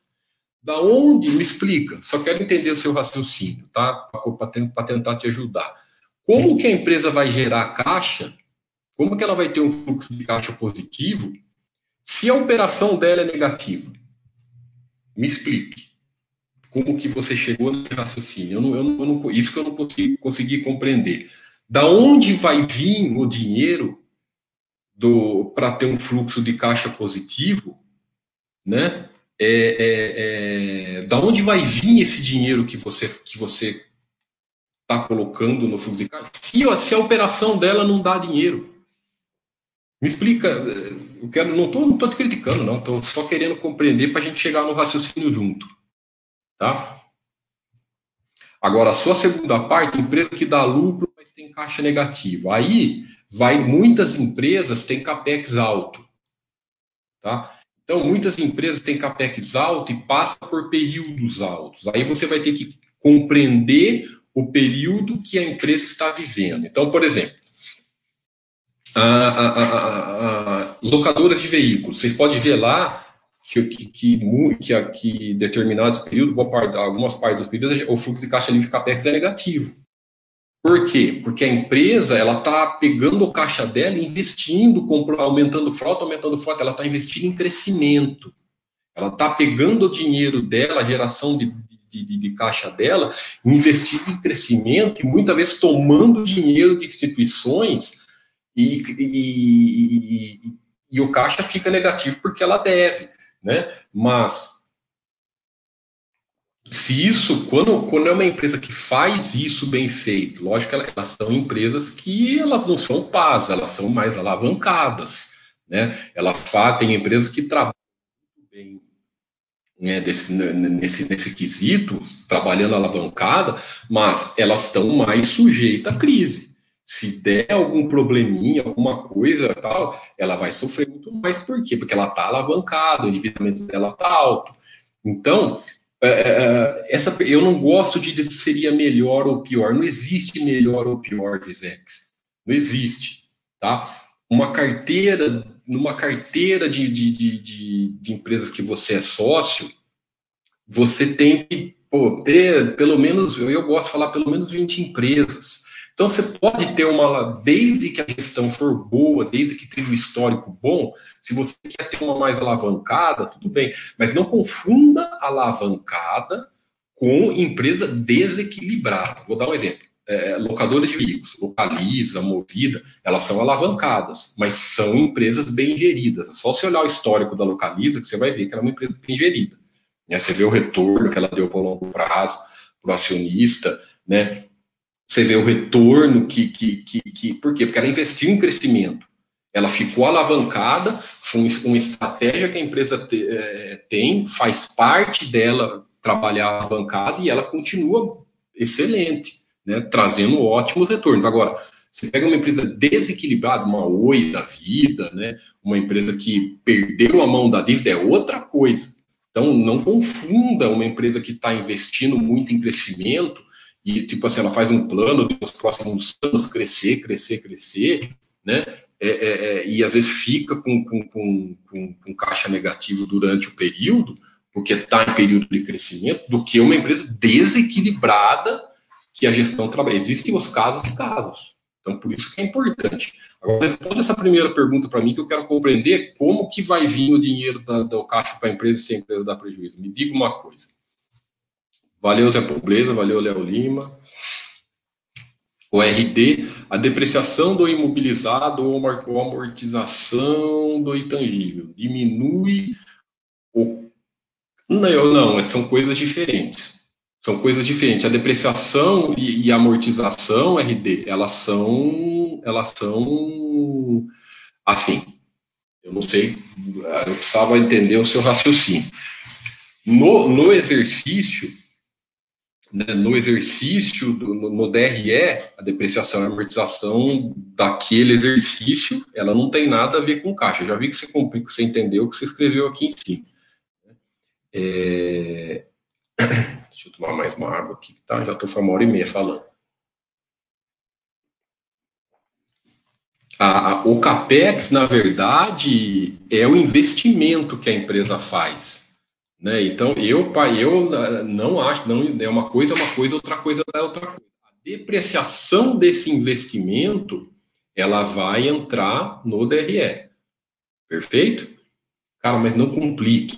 Da onde? Me explica. Só quero entender o seu raciocínio, tá? Para tentar te ajudar. Como que a empresa vai gerar caixa? Como que ela vai ter um fluxo de caixa positivo se a operação dela é negativa? Me explique como que você chegou nesse raciocínio. Eu não, eu não, eu não, isso que eu não consegui, consegui compreender. Da onde vai vir o dinheiro para ter um fluxo de caixa positivo, né? É, é, é, da onde vai vir esse dinheiro que você que você está colocando no fluxo de caixa? Se, se, a operação dela não dá dinheiro, me explica. Eu quero, não estou não tô te criticando, não. Estou só querendo compreender para a gente chegar no raciocínio junto. Tá? Agora, a sua segunda parte, empresa que dá lucro, mas tem caixa negativo. Aí, vai muitas empresas têm capex alto. Tá? Então, muitas empresas têm capex alto e passa por períodos altos. Aí você vai ter que compreender o período que a empresa está vivendo. Então, por exemplo, a, a, a, locadoras de veículos. Vocês podem ver lá que, que, que, que, que determinados períodos, boa parte, algumas partes dos períodos, o fluxo de caixa livre capex é negativo. Por quê? Porque a empresa ela está pegando o caixa dela, investindo, aumentando frota, aumentando frota, ela está investindo em crescimento. Ela está pegando o dinheiro dela, a geração de, de, de, caixa dela, investindo em crescimento e muitas vezes tomando dinheiro de instituições e, e, e, e o caixa fica negativo porque ela deve né? Mas se isso, quando, quando é uma empresa que faz isso bem feito, lógico que elas, são empresas que elas não são paz, elas são mais alavancadas, né? Elas fazem empresas que trabalham bem né, desse, nesse, nesse quesito, trabalhando alavancada, mas elas estão mais sujeitas à crise se der algum probleminha, alguma coisa tal, ela vai sofrer muito mais. Por quê? Porque ela está alavancada, o endividamento dela está alto. Então, essa, eu não gosto de dizer se seria melhor ou pior. Não existe melhor ou pior, Visex. Não existe. Tá? Uma carteira, numa carteira de, de, de, de, de empresas que você é sócio, você tem que pô, ter pelo menos, eu, eu gosto de falar pelo menos 20 empresas então você pode ter uma, desde que a gestão for boa, desde que tenha um histórico bom, se você quer ter uma mais alavancada, tudo bem, mas não confunda alavancada com empresa desequilibrada. Vou dar um exemplo. É, locadora de veículos, localiza, movida, elas são alavancadas, mas são empresas bem geridas. É só você olhar o histórico da localiza que você vai ver que ela é uma empresa bem gerida. Né? Você vê o retorno que ela deu para o longo prazo, para o acionista, né? Você vê o retorno que, que, que, que. Por quê? Porque ela investiu em crescimento. Ela ficou alavancada, foi uma estratégia que a empresa te, é, tem, faz parte dela trabalhar alavancada e ela continua excelente, né, trazendo ótimos retornos. Agora, você pega uma empresa desequilibrada, uma Oi da vida, né, uma empresa que perdeu a mão da dívida, é outra coisa. Então, não confunda uma empresa que está investindo muito em crescimento e, tipo assim, ela faz um plano de nos próximos anos crescer, crescer, crescer, né? É, é, é, e às vezes fica com, com, com, com, caixa negativo durante o período, porque está em período de crescimento, do que uma empresa desequilibrada que a gestão trabalha. Existem os casos e casos. Então, por isso que é importante. Agora, responda essa primeira pergunta para mim, que eu quero compreender como que vai vir o dinheiro da, do caixa para a empresa sem a empresa dar prejuízo. Me diga uma coisa. Valeu, Zé Pobreza, valeu, Léo Lima. o RD, a depreciação do imobilizado ou a amortização do intangível. Diminui o. Não, não, são coisas diferentes. São coisas diferentes. A depreciação e, e a amortização, RD, elas são. Elas são. Assim. Eu não sei. Eu precisava entender o seu raciocínio. No, no exercício, né, no exercício, do, no, no, DRE, a depreciação e amortização daquele exercício, ela não tem nada a ver com caixa. Já vi que você, que você entendeu o que você escreveu aqui em cima. É... Deixa eu tomar mais uma água aqui, tá? Já estou com uma hora e meia falando. A, a, o CAPEX, na verdade, é o investimento que a empresa faz. Né? Então, eu, eu não acho, não é uma coisa, é uma coisa, outra coisa é outra coisa. A depreciação desse investimento, ela vai entrar no DRE. Perfeito? Cara, mas não complique.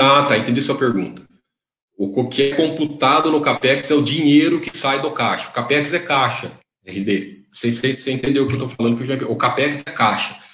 ah, tá, entendi sua pergunta. O que é computado no CAPEX é o dinheiro que sai do caixa. O CAPEX é caixa, RD. Você, você, entendeu o que eu estou falando? O CAPEX é caixa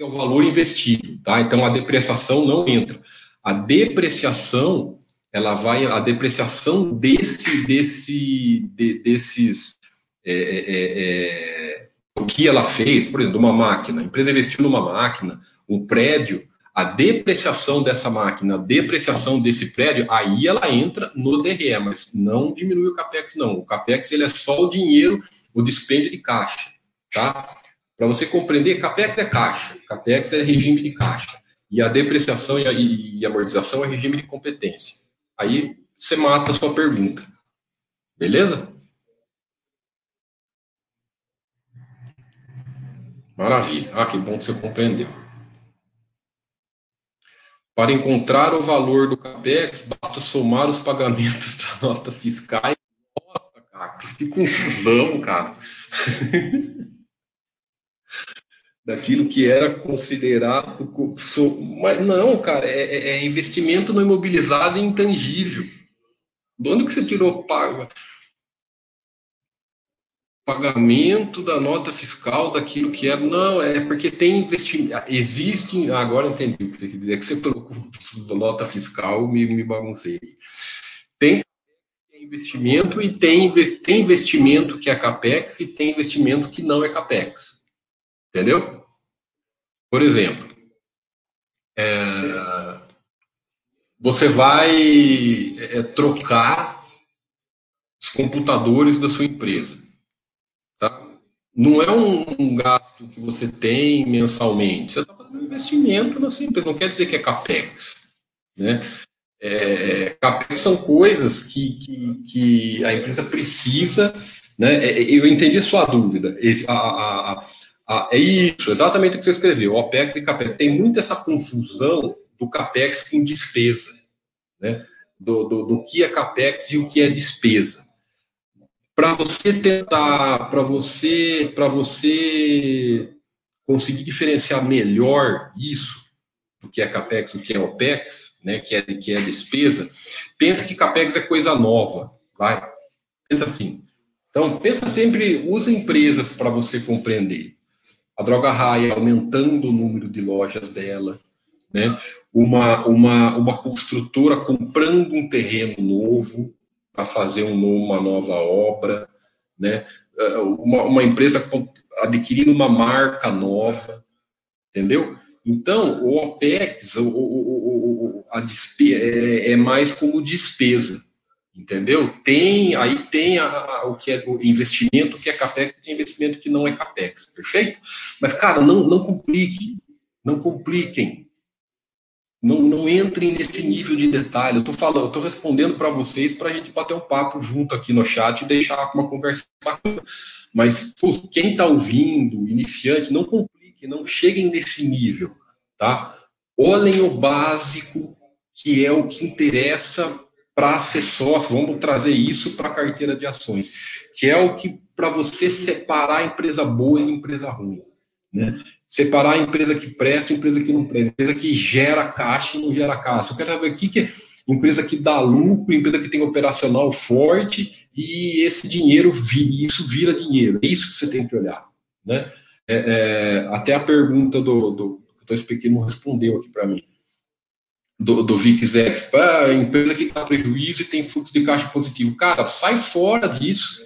é o valor investido, tá? Então a depreciação não entra. A depreciação, ela vai, a depreciação desse, desse, de, desses, é, é, é, é, o que ela fez, por exemplo, uma máquina, a empresa investiu numa máquina, um prédio, a depreciação dessa máquina, a depreciação desse prédio, aí ela entra no DRE, mas não diminui o capex, não. O capex ele é só o dinheiro, o dispêndio de caixa, tá? Para você compreender, CAPEX é caixa, CAPEX é regime de caixa, e a depreciação e a, e amortização é regime de competência. Aí você mata a sua pergunta. Beleza? Maravilha. Ah, que bom que você compreendeu. Para encontrar o valor do CAPEX, basta somar os pagamentos da nota fiscal. Nossa, cara, que confusão, cara. daquilo que era considerado. Mas não, cara, é, é, é investimento no imobilizado intangível. De onde que você tirou paga? pagamento da nota fiscal daquilo que era. Não, é porque tem investimento. Existe. Agora entendi o que você quer dizer, é que você colocou nota fiscal, me, me baguncei. Tem investimento e tem, tem investimento que é CAPEX e tem investimento que não é CAPEX. Entendeu? Por exemplo, é, você vai é, trocar os computadores da sua empresa. Tá? Não é um, gasto que você tem mensalmente. Você está fazendo um investimento na sua empresa. Não quer dizer que é CAPEX. Né? É, CAPEX são coisas que, que, que, a empresa precisa. Né? É, eu entendi a sua dúvida. A, a, ah, é isso, exatamente o que você escreveu, OPEX e CAPEX. Tem muito essa confusão do CAPEX com despesa, né? do, do, do que é CAPEX e o que é despesa. Para você tentar, para você, para você conseguir diferenciar melhor isso, do que é CAPEX, do que é OPEX, né? que, é, que é despesa, pensa que CAPEX é coisa nova, vai? Pensa assim. Então, pensa sempre, usa empresas para você compreender a Droga Raia aumentando o número de lojas dela, né? uma, uma, uma construtora comprando um terreno novo para fazer um, uma nova obra, né? Uma, uma empresa adquirindo uma marca nova, entendeu? Então, o OPEX o, o, o, a despe é, é mais como despesa. Entendeu? Tem, aí tem a, o que é o investimento que é capex e tem investimento que não é capex, perfeito? Mas, cara, não, não complique, não compliquem. Não, não entrem nesse nível de detalhe. Eu estou falando, eu estou respondendo para vocês para a gente bater um papo junto aqui no chat e deixar uma conversa bacana. Mas pô, quem está ouvindo, iniciante, não complique, não cheguem nesse nível, tá? Olhem o básico, que é o que interessa para ser sócio, vamos trazer isso para a carteira de ações, que é o que para você separar a empresa boa e empresa ruim. Né? Separar a empresa que presta e a empresa que não presta, empresa que gera caixa e não gera caixa. Eu quero saber o que, que é empresa que dá lucro, empresa que tem operacional forte e esse dinheiro, isso vira dinheiro. É isso que você tem que olhar. Né? É, é, até a pergunta do, do que o Pequeno respondeu aqui para mim, do, do VIX ah, empresa que está prejuízo e tem fluxo de caixa positivo. Cara, sai fora disso.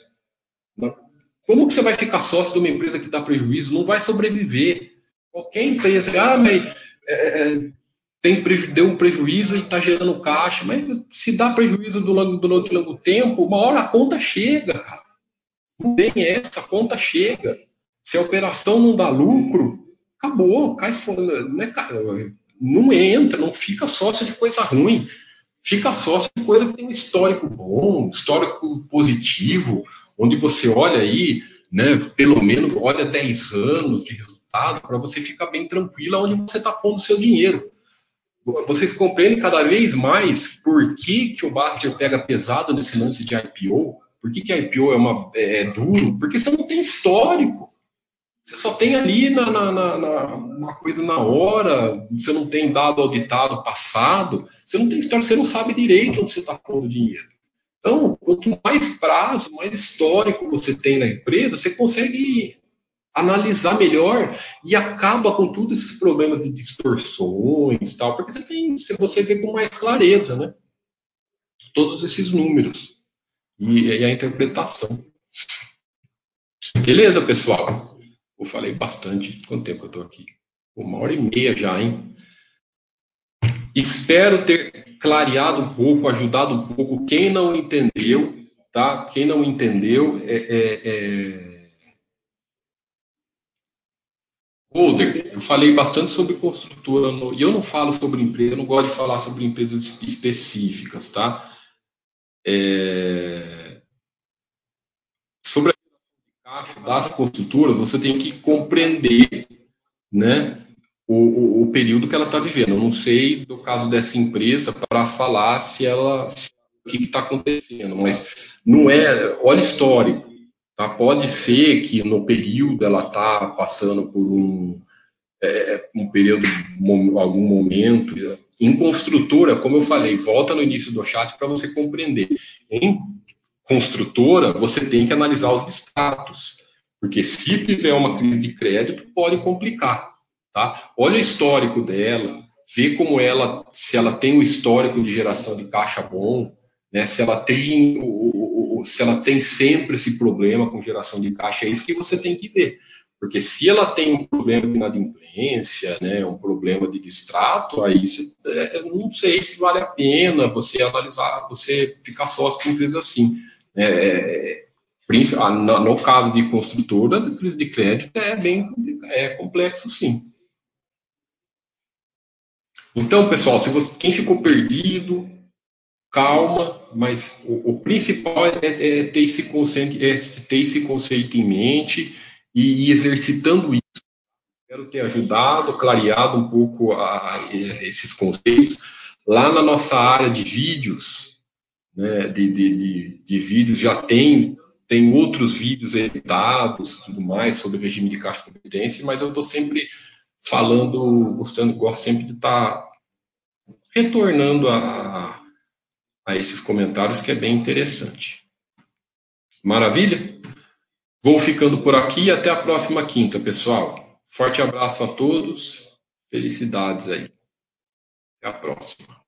Como que você vai ficar sócio de uma empresa que dá prejuízo? Não vai sobreviver. Qualquer empresa, ah, mas é, é tem, deu um prejuízo e está gerando caixa, mas se dá prejuízo durante, durante longo tempo, uma hora a conta chega, cara. Não tem essa, a conta chega. Se a operação não dá lucro, acabou, cai fora. Não, é, não entra, não fica sócio de coisa ruim. Fica sócio de coisa que tem um histórico bom, histórico positivo, onde você olha aí, né, pelo menos olha 10 anos de resultado, para você ficar bem tranquilo onde você está pondo seu dinheiro vocês compreendem cada vez mais por que, que o Baster pega pesado nesse lance de IPO? Por que, que a IPO é, uma, é, é duro? Porque você não tem histórico. Você só tem ali na, na, na, na, uma coisa na hora, você não tem dado auditado passado, você não tem história, você não sabe direito onde você está pondo dinheiro. Então, quanto mais prazo, mais histórico você tem na empresa, você consegue analisar melhor e acaba com todos esses problemas de distorções tal, porque você tem, você vê com mais clareza, né? Todos esses números e, e a interpretação. Beleza, pessoal? Eu falei bastante. Quanto tempo eu estou aqui? Uma hora e meia já, hein? Espero ter clareado um pouco, ajudado um pouco. Quem não entendeu, tá? Quem não entendeu, é, é, é Holder, eu falei bastante sobre construtora, no, e eu não falo sobre empresa, eu não gosto de falar sobre empresas específicas, tá? É, sobre das construtoras, você tem que compreender, né, o, o, o período que ela está vivendo. Eu não sei do caso dessa empresa para falar se ela, se, o que está acontecendo, mas não é, olha histórico. Tá? Pode ser que no período ela está passando por um, é, um período, algum momento. Em construtora, como eu falei, volta no início do chat para você compreender. Em construtora, você tem que analisar os status, porque se tiver uma crise de crédito, pode complicar. Tá? Olha o histórico dela, vê como ela, se ela tem o histórico de geração de caixa bom, né, se ela tem o, se ela tem sempre esse problema com geração de caixa, é isso que você tem que ver. Porque se ela tem um problema de inadimplência, né, um problema de distrato, aí você, é, não sei se vale a pena você analisar, você ficar sócio com empresa assim. É, no caso de construtora, a crise de crédito é bem é complexo, sim. Então, pessoal, se você, quem ficou perdido, calma, mas o, o principal é, é, ter esse conceito, é ter esse conceito em mente e, e exercitando isso. Espero ter ajudado, clareado um pouco a, a, esses conceitos. Lá na nossa área de vídeos, né, de, de, de, de vídeos, já tem tem outros vídeos editados tudo mais sobre o regime de caixa de competência, mas eu estou sempre falando, gostando, gosto sempre de estar tá retornando a, a esses comentários, que é bem interessante. Maravilha? Vou ficando por aqui e até a próxima quinta, pessoal. Forte abraço a todos. Felicidades aí. Até a próxima.